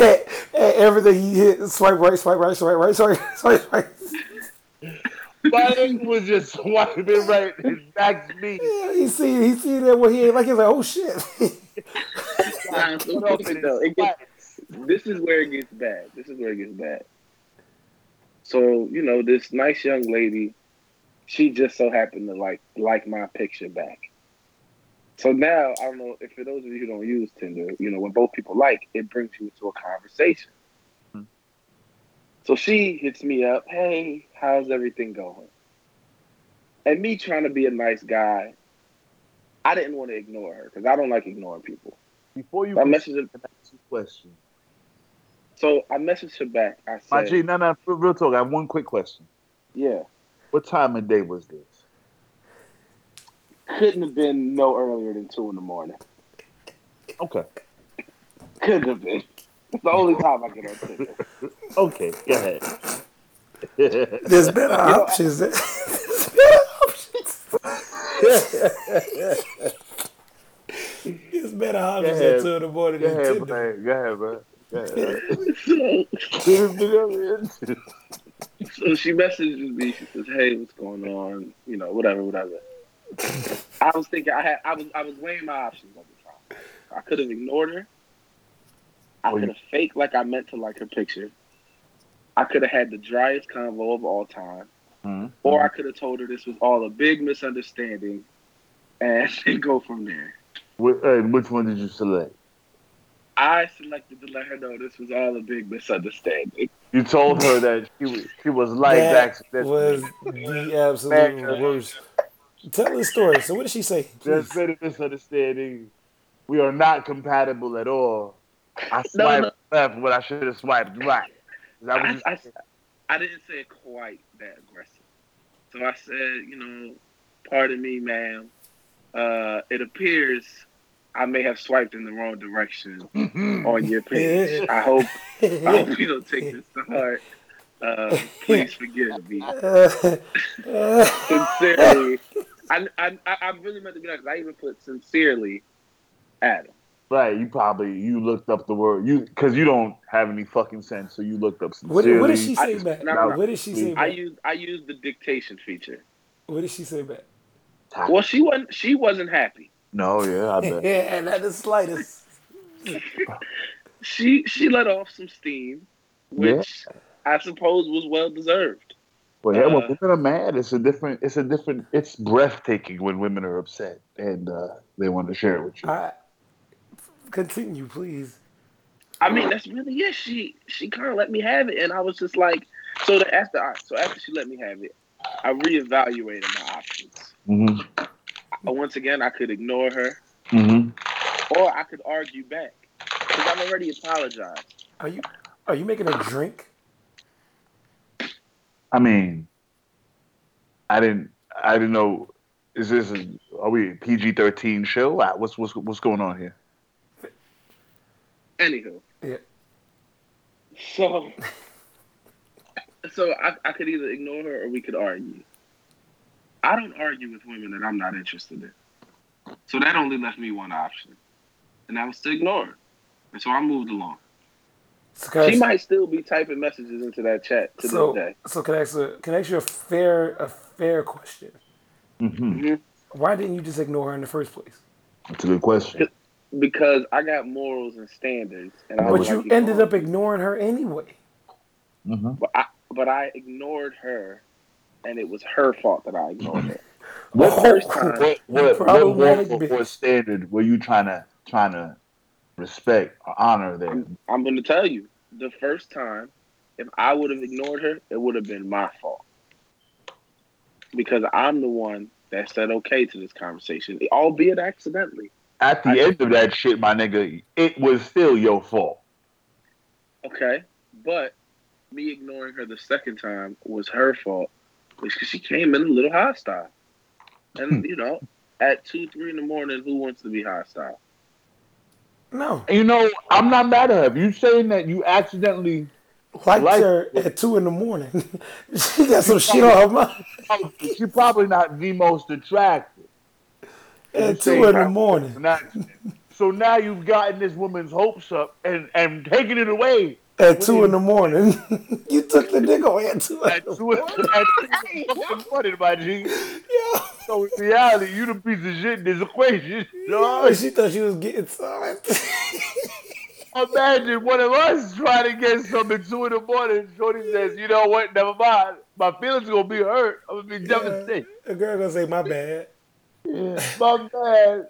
A: tired. [laughs]
C: Everything he hit, swipe right, swipe right, swipe right, swipe, swipe right.
B: Mine was just swiping right and that's me.
C: Yeah, he see, he see that what he ain't like. He's like, oh shit. [laughs]
A: Nah, so listen, though, it gets- this is where it gets bad. This is where it gets bad. So you know, this nice young lady, she just so happened to like like my picture back. So now I don't know if for those of you who don't use Tinder, you know, when both people like, it brings you into a conversation.
B: Hmm.
A: So she hits me up, hey, how's everything going? And me trying to be a nice guy, I didn't want to ignore her because I don't like ignoring people.
B: Before you
A: I
B: proceed,
A: messaged her.
B: can I ask you a question?
A: So I messaged her back. I said,
B: My
A: said,
B: G, no, no, for real talk. I have one quick question.
A: "Yeah,
B: What time of day was this?
A: couldn't have been no earlier than two in the morning.
B: Okay.
A: Couldn't have been. It's the only time I get on Tinder. [laughs]
B: Okay, go ahead. [laughs] [laughs]
C: There's better options. There's better options. [laughs] There's better options
B: ahead.
C: at two in the morning
B: Go
C: than
B: ahead,
C: Tinder.
B: man. Go ahead, man. Go ahead.
A: So, [laughs] [laughs] so she messages me. She says, "Hey, what's going on? You know, whatever, whatever." I was thinking, I had, I was, I was weighing my options at the time. I could have ignored her. I could have faked like I meant to like her picture. I could have had the driest convo of all time.
B: Mhm.
A: Or I could have told her this was all a big misunderstanding and then go from there.
B: Wh- hey, which one did you select?
A: I selected to let her know this was all a big misunderstanding.
B: You told her that she was she was like
C: That
B: accidentally.
C: was the absolute worst. Tell me the story. So what did she say?
B: There's
C: Please.
B: been a misunderstanding. We are not compatible at all. I
A: No,
B: swiped
A: no.
B: left when I should have swiped right. Is that what
A: I,
B: you
A: I, I didn't say it quite that aggressive. So I said, you know, pardon me, ma'am. Uh, it appears I may have swiped in the wrong direction on your page. I hope I hope you don't take this to heart. Uh, please forgive me. [laughs] Sincerely, I, I, I I really meant to be nice. I even put sincerely, Adam.
B: Right, you probably you looked up the word you because you don't have any fucking sense, so you looked up
C: what,
B: sincerely.
C: did- what did she say
A: I-
C: back?
A: no, no.
C: What did she say
A: I
C: back?
A: used I used the dictation feature.
C: What did she say back?
A: Well, she wasn't she wasn't happy.
B: No, yeah, I bet. [laughs]
C: Yeah, and at the slightest.
A: She she let off some steam, which I suppose was well deserved.
B: Well, yeah, when
A: Uh,
B: women are mad, it's a different. It's a different. It's breathtaking when women are upset and uh, they want to share it with you.
C: I continue, please.
A: I mean, that's really it. She she kind of let me have it, and I was just like, so the, after I, so after she let me have it, I reevaluated my options.
B: hmm
A: Uh, Once again, I could ignore her,
B: hmm
A: or I could argue back because I've already apologized.
C: Are you are you making a drink?
B: I mean, I didn't. I didn't know. Is this? A, are we PG thirteen show? What's what's what's going on here?
A: Anywho,
C: Yeah.
A: so [laughs] so I, I could either ignore her or we could argue. I don't argue with women that I'm not interested in, so that only left me one option, and that was to ignore her. And so I moved along.
C: So can I
A: She might still be typing messages into that chat to
C: so,
A: this day.
C: so can I ask a, can I ask you a fair a fair question?
B: hmm
C: Why didn't you just ignore her in the first place?
B: That's a good question.
A: Because I got morals and standards, and I
C: But you
A: like,
C: ended
A: "Oh."
C: up ignoring her anyway.
B: hmm
A: But I, but I ignored her, and it was her fault that I ignored her. [laughs]
B: What
C: Oh,
A: first time-
B: What what, what
C: Problematic
B: moral
C: bitch.
B: or standard were you trying to trying to respect or honor there?
A: I'm, I'm going to tell you, the first time, if I would have ignored her, it would have been my fault. Because I'm the one that said okay to this conversation, albeit accidentally.
B: At the
A: I-
B: end of that shit, my nigga, it was still your fault.
A: Okay, but me ignoring her the second time was her fault because she came in a little hostile, and hmm. you know, at two, three in the morning, who wants to be hostile?
C: No,
B: You know, I'm not mad at her. If you saying that you accidentally,
C: liked
B: Like-
C: her at two in the morning. [laughs] she got some shit on her mind [laughs]
B: She's probably not the most attractive.
C: at two in the morning.
B: So now you've gotten this woman's hopes up and and taking it away.
C: At two in the morning, you took the nigga away at two.
B: At
C: In the
B: two, at two in the morning, my G.
C: yeah.
B: So in reality, you the piece of shit in this equation. Dog.
C: she thought she was getting some. [laughs]
B: Imagine one of us trying to get some at two in the morning. Shorty says, "You know what? Never mind. My feelings gonna be hurt. I'm gonna be devastated."
C: A girl gonna say, "My bad."
B: My man,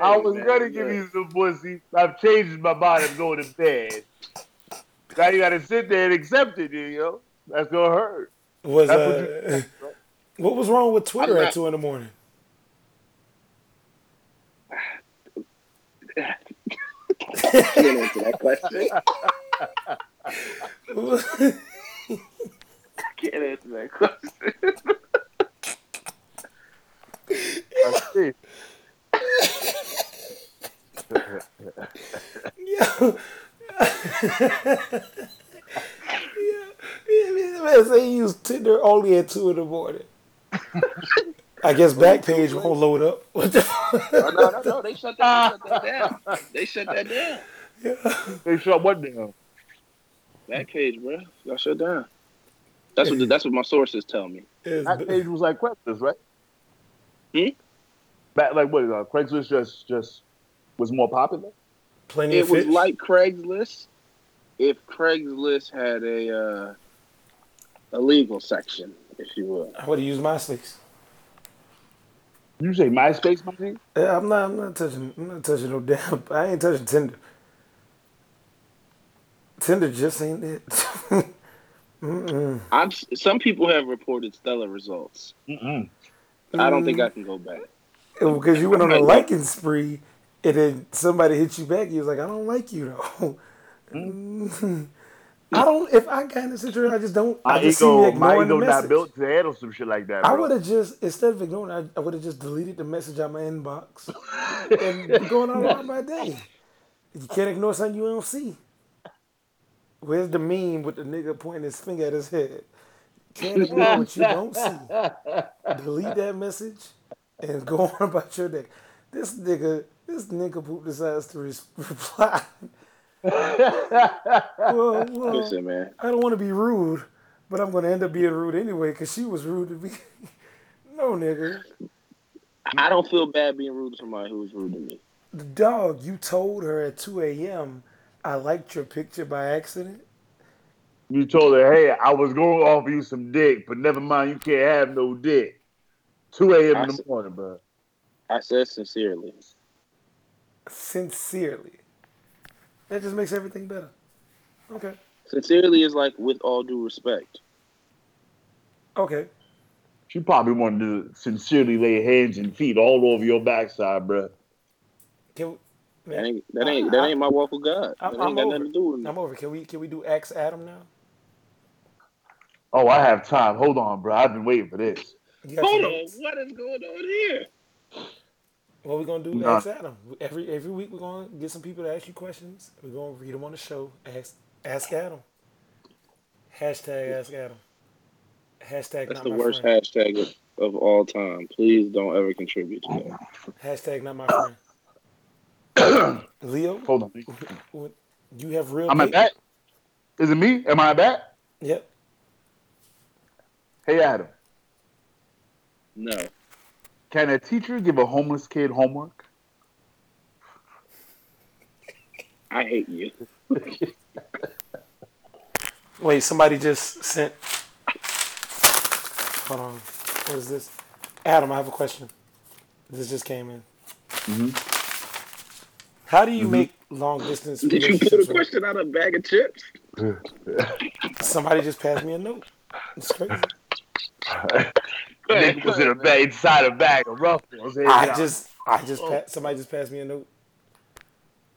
B: I was
A: man,
B: gonna give you some pussy. I've changed my mind. I'm going to bed. Now you gotta sit there and accept it, you know. That's gonna hurt.
C: Was uh, what was wrong with Twitter
A: I'm
C: at two in the morning? [laughs]
A: Can't answer that question. Can't answer that question.
B: That's it.
C: yeah. Yeah, yeah, man, say he used Tinder only at two in the morning. I guess Backpage won't load up. What the
A: Oh, no, no, no. They shut that, they shut that down. They shut that down. Yeah.
B: They shut what down?
A: That page, bro. Y'all shut down. That's what the, that's what my sources tell me.
C: It's
B: That
C: b-
B: page was like Craigslist, right?
A: Hmm?
B: Back like what? Uh, Craigslist just just was more popular.
C: Plenty
A: It
C: of
A: was
C: fish.
A: like Craigslist if Craigslist had a uh, a legal section, if you will.
C: I would have used MySpace.
B: You say MySpace, my G?
C: Yeah, I'm not. I'm not touching. I'm not touching no damn. I ain't touching Tinder. Tinder just ain't it. [laughs] Mm-mm.
A: I'm some people have reported stellar results.
B: Mm-mm.
A: I don't think I can go back.
C: because you went on a liking spree, and then somebody hit you back. You was like, I don't like you though. [laughs] I don't. If I got in a situation, I just don't. I just see me
B: ego, my
C: ignoring the
B: ego not
C: message.
B: built to handle some shit like that.
C: I would have just instead of ignoring, I, I would have just deleted the message out my inbox and going on about my day. You can't ignore something you don't see. Where's the meme with the nigga pointing his finger at his head? Can't ignore what you don't see. [laughs] Delete that message and go [laughs] on about your day. This nigga, this nigga poop decides to res- [laughs] reply. [laughs] well, well,
A: Listen, man.
C: I don't want to be rude, but I'm going to end up being rude anyway because she was rude to me. [laughs] no, nigga.
A: I don't feel bad being rude to somebody who was rude to me.
C: The dog, you told her at 2 a.m. I liked your picture by accident.
B: You told her, hey, I was going to offer you some dick, but never mind, you can't have no dick. 2 a.m. In the morning, bro.
A: I said sincerely.
C: Sincerely. That just makes everything better. Okay.
A: Sincerely is like with all due respect.
C: Okay.
B: She probably wanted to sincerely lay hands and feet all over your backside, bro.
C: Can we,
A: That ain't that ain't that ain't my walk with God.
C: I'm-
A: That
C: I'm
A: ain't got
C: over
A: nothing to do with me.
C: I'm over. Can we can we do Ask Adam now?
B: Oh, I have time. Hold on, bro. I've been waiting for this.
A: Hold on, what is going on here?
C: What we gonna do?
B: Nah.
C: Ask Adam. Every every week we're gonna get some people to ask you questions. We're gonna read them on the show. Ask Ask Adam. Hashtag Ask Adam. Hashtag
A: That's
C: not
A: the
C: my
A: worst
C: friend.
A: hashtag of, of all time. Please don't ever contribute to that.
C: Hashtag not my friend. Leo, [coughs]
B: Hold on.
C: what- you have real.
B: I'm at
C: hate-
B: bat. Is it me? Am I at bat?
C: Yep.
B: Hey, Adam.
A: No.
B: Can a teacher give a homeless kid homework?
A: I hate you. [laughs]
C: Wait, somebody just sent. Hold on. What is this? Adam, I have a question. This just came in.
B: Mhm.
C: How do you make long distance
A: Did you
C: put
A: a
C: work?
A: question out of a bag of chips? [laughs]
C: Somebody just passed me a note. It's crazy. [laughs]
B: Nick was in a bag, inside a bag of ruffles. Hey,
C: I
B: now.
C: just, I just,
B: Oh.
C: pa- somebody just passed me a note.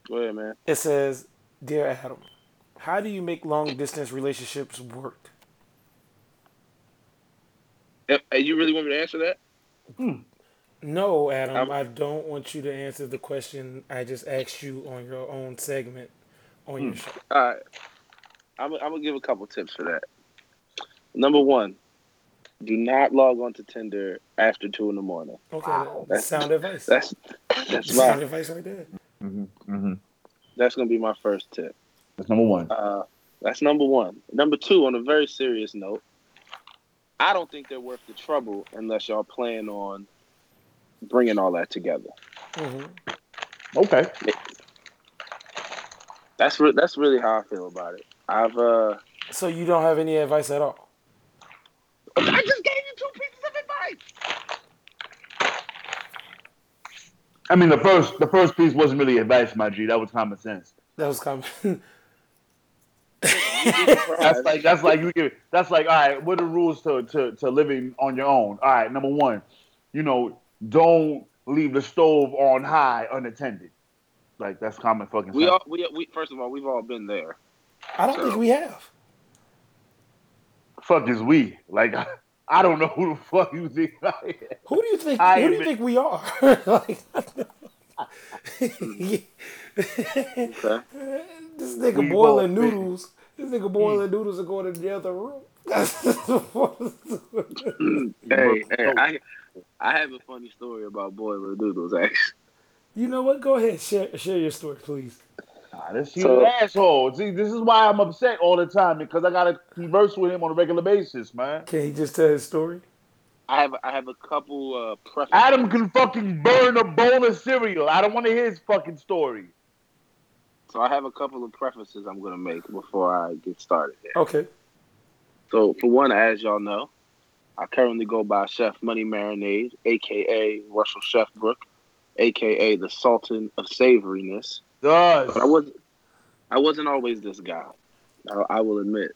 A: Go ahead, man.
C: It says, "Dear Adam, how do you make long distance relationships work?"
A: Eh, You really want me to answer that? Hmm.
C: No, Adam,
A: I'm-
C: I don't want you to answer the question I just asked you on your own segment on your show.
A: All right. I'm, I'm gonna give a couple tips for that. Number one, do not log on to Tinder after two in the morning.
C: Okay,
A: Wow,
C: that's
A: that's-
C: sound advice.
A: That's that's
C: sound
A: my
C: advice right there.
B: Mhm, mhm.
A: that's gonna be my first tip.
B: That's number one.
A: Uh, that's number one. Number two, on a very serious note, I don't think they're worth the trouble unless y'all plan on bringing all that together.
C: hmm
B: Okay.
A: That's re- that's really how I feel about it. I've uh,
C: So you don't have any advice at all.
A: I just gave you two pieces of advice.
B: I mean, the first the first piece wasn't really advice, my G. That was common sense.
C: That was common. [laughs]
B: That's like that's like you give. That's like all right. What are the rules to, to to living on your own? All right. Number one, you know, don't leave the stove on high unattended. Like that's common fucking
A: We
B: sense.
A: all we, we first of all we've all been there.
C: I don't think we have.
B: fuck is we? Like [laughs] I don't know who the fuck you think I am.
C: Who do you think?
B: I
C: who do you think we are? [laughs] like,
A: Okay.
C: this nigga
B: We
C: boiling
B: both-
C: noodles. This nigga boiling noodles are going to the other room. [laughs]
A: Hey, hey, I I have a funny story about boiling noodles. Actually,
C: you know what? Go ahead, share share your story, please.
B: Nah, this he's
A: So-
B: an asshole. See, this is why I'm upset all the time because I gotta converse with him on a regular basis, man.
C: Can he just tell his story?
A: I have I have a couple uh preferences.
B: Adam can fucking burn a bowl of cereal. I don't want to hear his fucking story.
A: So I have a couple of preferences I'm gonna make before I get started. Here.
C: Okay.
A: So for one, as y'all know, I currently go by Chef Money Marinade, aka Russell Chefbrook, aka the Sultan of Savoriness.
B: Does
A: But I was I wasn't always this guy. I, I will admit.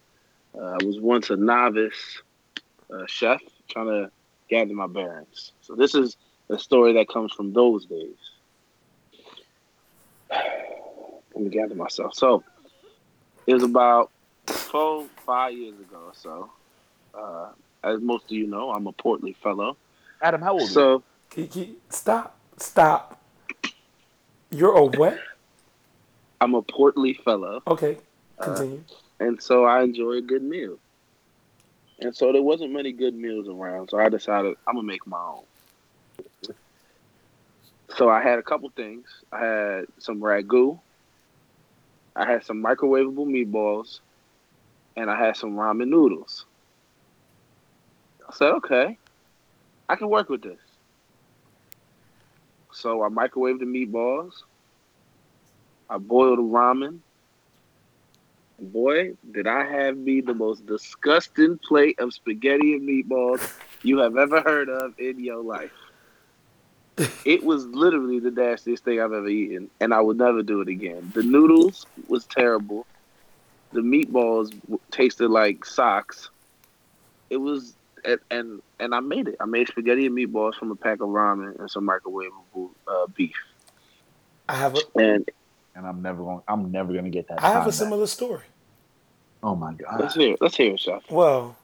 A: Uh, I was once a novice uh, chef trying to gather my bearings. So this is a story that comes from those days. [sighs] Let me gather myself. So it was about four, five years ago or so. Uh, as most of you know, I'm a portly fellow.
B: Adam? How old? are you?
A: So
C: Can, can, stop. Stop. You're a what?
A: I'm a portly fellow.
C: Okay. Uh, continue.
A: and so I enjoy a good meal. And so there wasn't many good meals around, so I decided I'm gonna make my own. So I had a couple things. I had some ragu, I had some microwavable meatballs, and I had some ramen noodles. I said, okay, I can work with this. So I microwaved the meatballs. I boiled ramen. Boy, did I have me the most disgusting plate of spaghetti and meatballs you have ever heard of in your life. It was literally the nastiest thing I've ever eaten, and I would never do it again. The noodles was terrible. The meatballs tasted like socks. It was, and and, and I made it. I made spaghetti and meatballs from a pack of ramen and some microwavable uh, beef.
C: I have a
A: And
B: And I'm never going. I'm never gonna get that.
C: I have a
B: back.
C: similar story.
B: Oh my god.
A: let's hear, it. let's hear it, chef.
C: Well,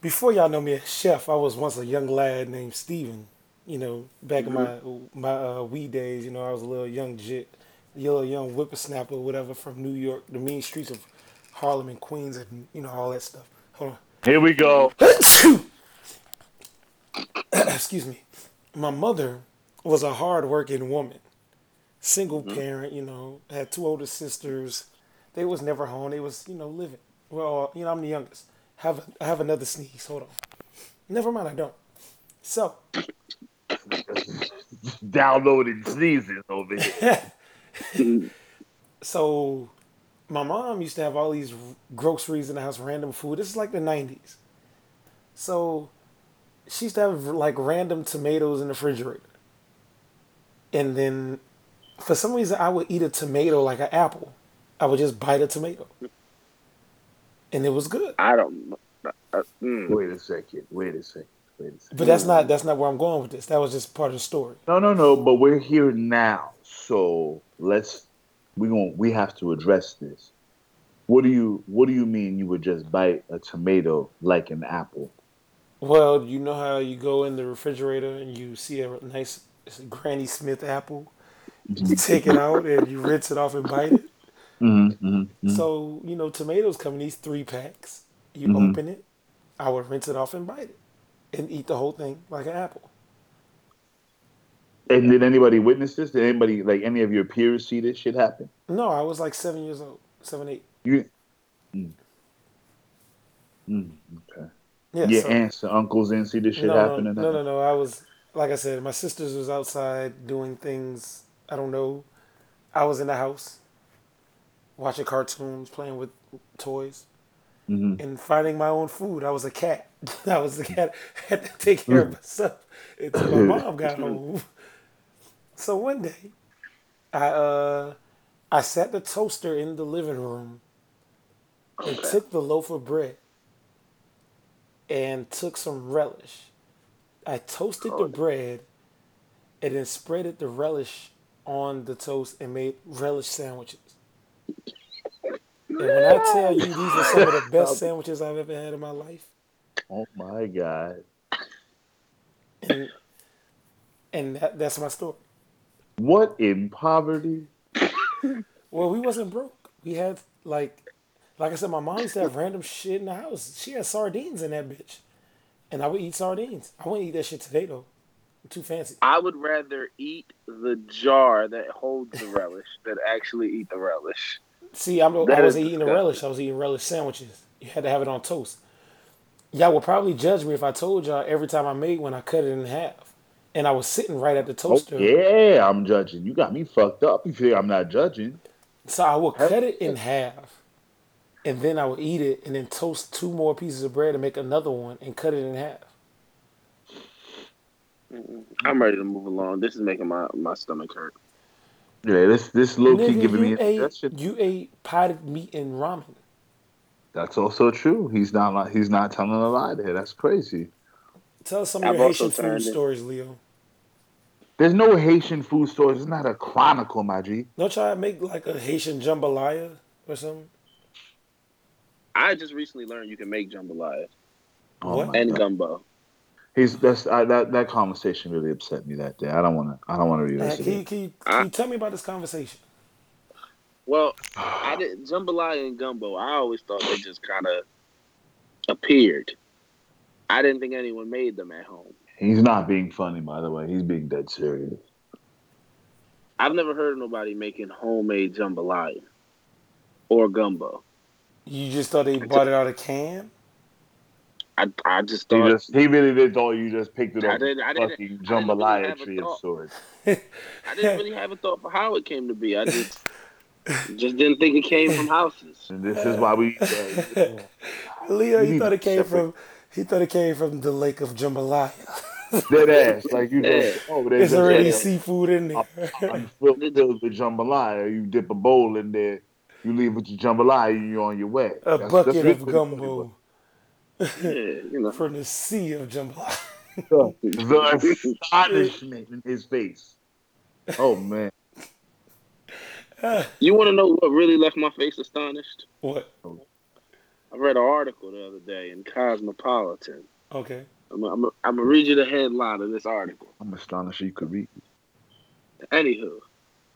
C: before y'all know me as chef, I was once a young lad named Steven. You know, back in my my uh, wee days, you know, I was a little young jit, a little young whippersnapper, whatever, from New York, the mean streets of Harlem and Queens, and you know all that stuff. Hold on.
B: Here we go. [coughs]
C: Excuse me. My mother was a hard-working woman, single mm-hmm. parent. You know, had two older sisters. They was never home. They was you know living. Well, you know, I'm the youngest. Have I have another sneeze. Hold on. Never mind, I don't. So [laughs]
B: Downloading sneezes over here. [laughs]
C: so my mom used to have all these groceries in the house, random food. This is like the '90s. So she used to have like random tomatoes in the refrigerator, and then for some reason I would eat a tomato like an apple. I would just bite a tomato, and it was good.
A: I don't. Uh, mm.
B: Wait a second. Wait a second. Wait a second.
C: But that's not that's not where I'm going with this. That was just part of the story.
B: No, no, no. But we're here now, so let's. We going we have to address this. What do you What do you mean you would just bite a tomato like an apple?
C: Well, you know how you go in the refrigerator and you see a nice Granny Smith apple, you take it out and you rinse it off and bite it.
B: Mm-hmm, mm-hmm.
C: So you know, tomatoes come in these three packs. You open it, I would rinse it off and bite it, and eat the whole thing like an apple.
B: And did anybody witness this? Did anybody like any of your peers see this shit happen?
C: No, I was like seven years old, seven, eight.
B: You. Mm. Mm, okay.
C: Yeah.
B: Your
C: so-
B: aunts and uncles didn't see this shit
C: no,
B: happen.
C: no, no, no, no. I was like I said, my sisters was outside doing things. I don't know. I was in the house watching cartoons, playing with toys,
B: hmm
C: and finding my own food. I was a cat. [laughs] I was a cat. I [laughs] had to take care of myself until my [laughs] mom got home. So one day, I uh, I sat the toaster in the living room and took the loaf of bread and took some relish. I toasted the bread and then spreaded the relish on the toast and made relish sandwiches. And when I tell you these are some of the best [laughs] sandwiches I've ever had in my life,
B: Oh my god.
C: and and that, that's my story.
B: What in poverty?
C: Well, we wasn't broke. We had like, like I said, my mom used to have random shit in the house. She had sardines in that bitch, and I would eat sardines. I wouldn't eat that shit today though. Too fancy.
A: I would rather eat the jar that holds the relish than actually eat the relish.
C: See, I'm, I
A: That
C: wasn't
A: is
C: eating
A: disgusting.
C: relish. I was eating relish sandwiches. You had to have it on toast. Y'all would probably judge me if I told y'all every time I made one, I cut it in half, and I was sitting right at the
B: Oh,
C: toaster.
B: yeah, I'm judging. You got me fucked up. You think I'm not judging?
C: So I would cut it in half, and then I would eat it, and then toast two more pieces of bread and make another one and cut it in half.
A: I'm ready to move along. This is making my, my stomach hurt.
B: Yeah, this this low key
C: Nigga,
B: giving me
C: you ate,
B: indigestion.
C: you ate potted meat and ramen.
B: That's also true. He's not li- he's not telling a lie there. That's crazy.
C: Tell us some of
A: I've
C: your Haitian food
A: turned
C: stories, Leo.
B: There's no Haitian food stories. It's not a chronicle, my G.
C: Don't try to make like a Haitian jambalaya or something.
A: I just recently learned you can make jambalaya
B: Oh
C: What?
A: and
B: God.
A: gumbo.
B: He's that's I, that that conversation really upset me that day. I don't want to. I don't want to
C: Man,
B: revisit
C: can,
B: it.
C: can, you, can you tell me about this conversation?
A: Well, [sighs] I did jambalaya and gumbo. I always thought they just kind of appeared. I didn't think anyone made them at home.
B: He's not being funny, by the way. He's being dead serious.
A: I've never heard of nobody making homemade jambalaya or gumbo.
C: You just thought they bought it out of can?
A: I, I just
B: He
A: thought
B: just he really did thought you just picked it
A: I
B: off
A: didn't- I
B: the
A: didn't-
B: fucking
A: I didn't
B: jambalaya
A: really have a
B: tree of
A: thought.
B: sorts.
A: I didn't really have a thought for how it came to be. I just Just didn't think it came from houses.
B: And this is why we. Uh, [laughs]
C: Leo,
B: You
C: thought it came
B: separate.
C: from he thought it came from the lake of Jambalaya. [laughs]
B: dead ass. Like you
A: Yeah.
B: go, oh, there's
C: It's already
A: yeah.
C: seafood in there.
B: I'm filled, filled [laughs] with jambalaya. You dip a bowl in there, you leave with your jambalaya, you're on your way.
C: A
B: That's-
C: bucket
B: that's
C: of
B: what-
C: gumbo
A: Yeah, you know.
C: from the sea of jambalaya.
B: The astonishment in his face. Oh man,
A: You want to know what really left my face astonished?
C: What?
A: I read an article the other day in Cosmopolitan.
C: Okay.
A: I'm I'm I'm gonna read you the headline of this article.
B: I'm astonished you could read.
A: Anywho,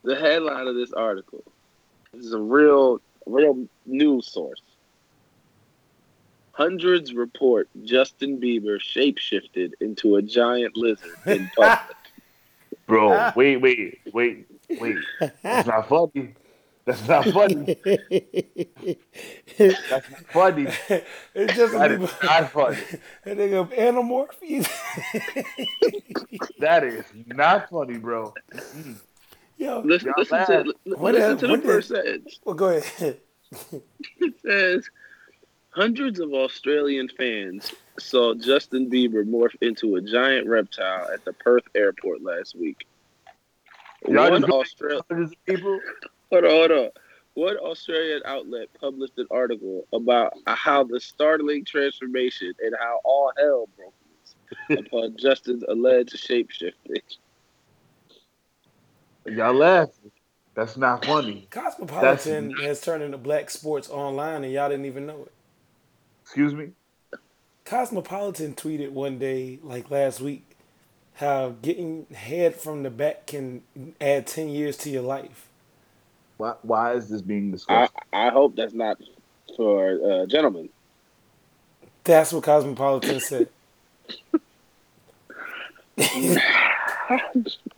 A: the headline of this article this is a real real news source. Hundreds report Justin Bieber shapeshifted into a giant lizard in [laughs] public.
B: Bro, wait, wait, wait, wait. That's not funny. That's not funny. That's not funny.
C: it's just
B: That is not funny. [laughs]
C: that nigga anamorph.
B: That is not funny, bro. Mm.
C: Yo,
A: Listen,
B: Y'all
A: listen
B: laugh.
A: to
C: What
A: listen
C: is-
A: to the first
C: is-
A: sentence.
C: well, go ahead. [laughs]
A: It says hundreds of Australian fans saw Justin Bieber morph into a giant reptile at the Perth airport last week.
B: Y'all
A: One
B: just go-
A: Austra-
B: Hundreds of people.
A: hold on, hold on. One Australian outlet published an article about how the startling transformation and how all hell broke loose [laughs] upon Justin's alleged shapeshifting.
B: Y'all laughing. That's not funny.
C: Cosmopolitan
B: That's-
C: has turned into black sports online, and y'all didn't even know it.
B: Excuse me.
C: Cosmopolitan tweeted one day, like last week, how getting head from the back can add 10 years to your life.
B: Why, why is this being discussed?
A: I hope that's not for uh, gentlemen.
C: That's what Cosmopolitan said. [laughs] [laughs]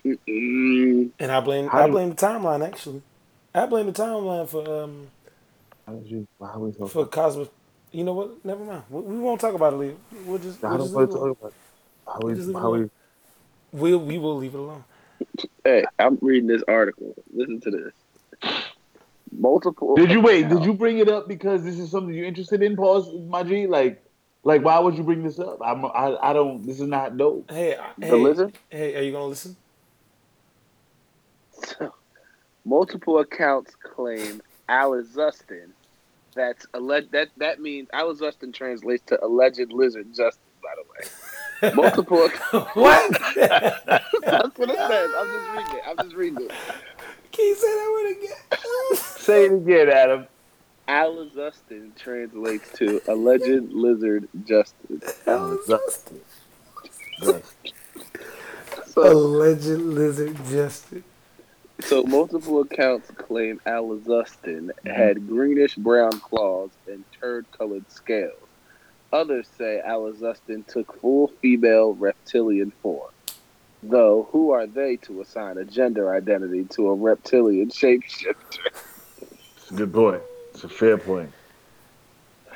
C: And I blame
B: How
C: I
B: do-
C: blame the timeline actually. I blame the timeline for um
B: How did you? Why are we
C: for Cosmo. You know what? Never mind. We, we won't talk about it. Leo. We'll just,
B: I
C: we'll
B: don't want to talk about. How
C: Just leave
B: we?
C: it
B: How we?
C: We'll, we will leave it alone.
A: Hey, I'm reading this article. Listen to this. Multiple.
B: Did you wait? Did you bring it up because this is something you're interested in? Pause, my G. Like, like, why would you bring this up? I'm. I. I don't. This is not dope.
C: Hey, I-
A: The
C: hey,
A: lizard?
C: hey, are you gonna listen? [laughs]
A: Multiple accounts claim Alizustin. That's alleged. That that means Alizustin translates to alleged lizard Justin. By the way, [laughs] multiple. [laughs]
C: what?
A: That's what it says. I'm just reading it. I'm just reading it.
C: Can you say that word again? [laughs]
B: Say it again, Adam.
A: Alizustin translates to alleged lizard Justin. So,
C: Alleged lizard Justin.
A: So multiple accounts claim Alizustin mhm. had greenish brown claws and turd-colored scales. Others say Alizustin took full female reptilian form. Though, who are they to assign a gender identity to a reptilian shapeshifter?
B: It's a good point. It's a fair point.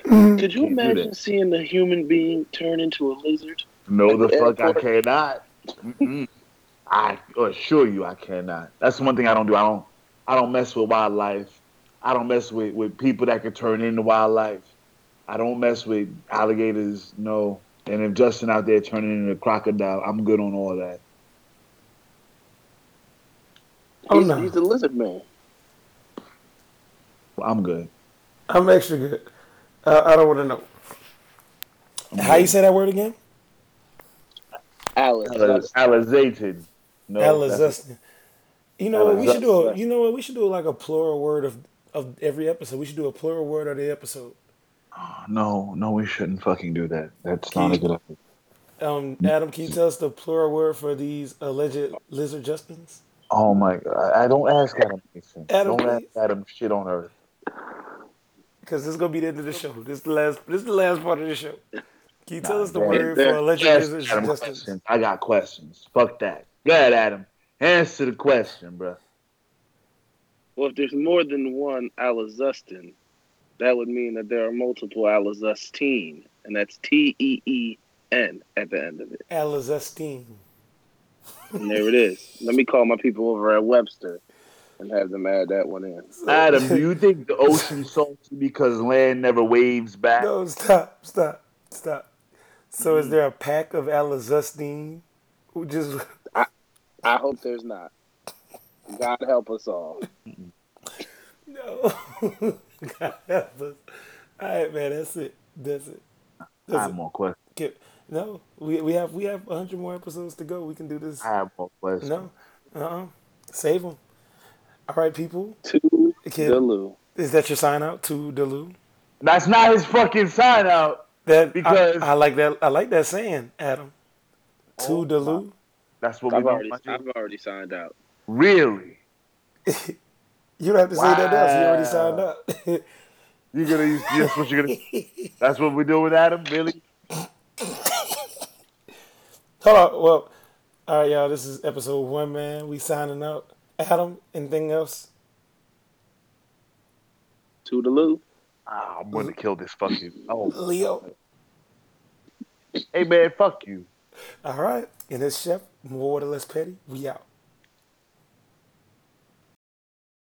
B: Mm-hmm.
A: Could you
B: Can't do
A: imagine
B: that.
A: seeing a human being turn into a lizard?
B: No, the fuck I cannot. Mm-mm. I assure you, I cannot. That's one thing I don't do. I don't. I don't mess with wildlife. I don't mess with with people that could turn into wildlife. I don't mess with alligators. No. And if Justin out there turning into a crocodile, I'm good on all that.
C: Oh,
A: he's,
C: no.
A: he's a lizard man.
B: I'm good.
C: I'm extra good. Uh, I don't want to know.
B: I'm
C: How you say that word again?
A: Alice.
B: Aliz- Alizated. No,
C: Alizustin. You know what? We should do. A, you know what? We should do like a plural word of of every episode. We should do a plural word of the episode.
B: no, no, we shouldn't fucking do that. That's not a good idea.
C: Um, Adam, can you tell us the plural word for these alleged lizard Justins?
B: Oh my god! I don't ask Adam anything.
C: Adam,
B: don't ask. Adam shit on earth.
C: Because this is gonna be the end of the show. This is the last. This is the last part of the show. Can you tell
B: Nah,
C: us the
B: man.
C: word for alleged lizard Justins?
B: I got questions. Fuck that. Go ahead, Adam. Answer the question, bro.
A: Well, if there's more than one Alizustin, that would mean that there are multiple Alizustine, and that's T E E N at the end of it.
C: Alizustine.
A: And there it is. Let me call my people over at Webster. and have them add that one in.
B: Adam, do you [laughs] think the ocean's salty because land never waves back?
C: No, stop, stop, stop. So is hmm. there a pack of Alizustine who just
A: I hope there's not. God help us all.
C: no? [laughs] God help us. All right, man. That's it. That's it.
B: I
C: That's
B: have
C: it.
B: more questions.
C: Get- No, we we have we have hundred more episodes to go. We can do this.
B: I have more questions.
C: No, uh, uh save them. All right, people.
A: To
C: Kid.
A: Delu.
C: Is that your sign out to Delu?
B: That's not his fucking sign out.
C: That
B: Because-
C: I, I like that. I like that saying, Adam. To
B: Oh,
C: Delu.
B: That's what we
A: I've
B: do.
A: already, I've already signed out.
B: Really? [laughs]
C: You don't have to say that else. You already signed up. [laughs]
B: you're gonna use that's what you're gonna [laughs] That's what we do with Adam? Really?
C: Hold on. Well, all right, y'all. This is episode one, man. We signing up. Adam, anything else?
A: To Delu.
B: Ah, I'm gonna kill this fucking oh
C: Leo.
B: Hey man, fuck you.
C: All right. And it's Chef, more or less petty. We out.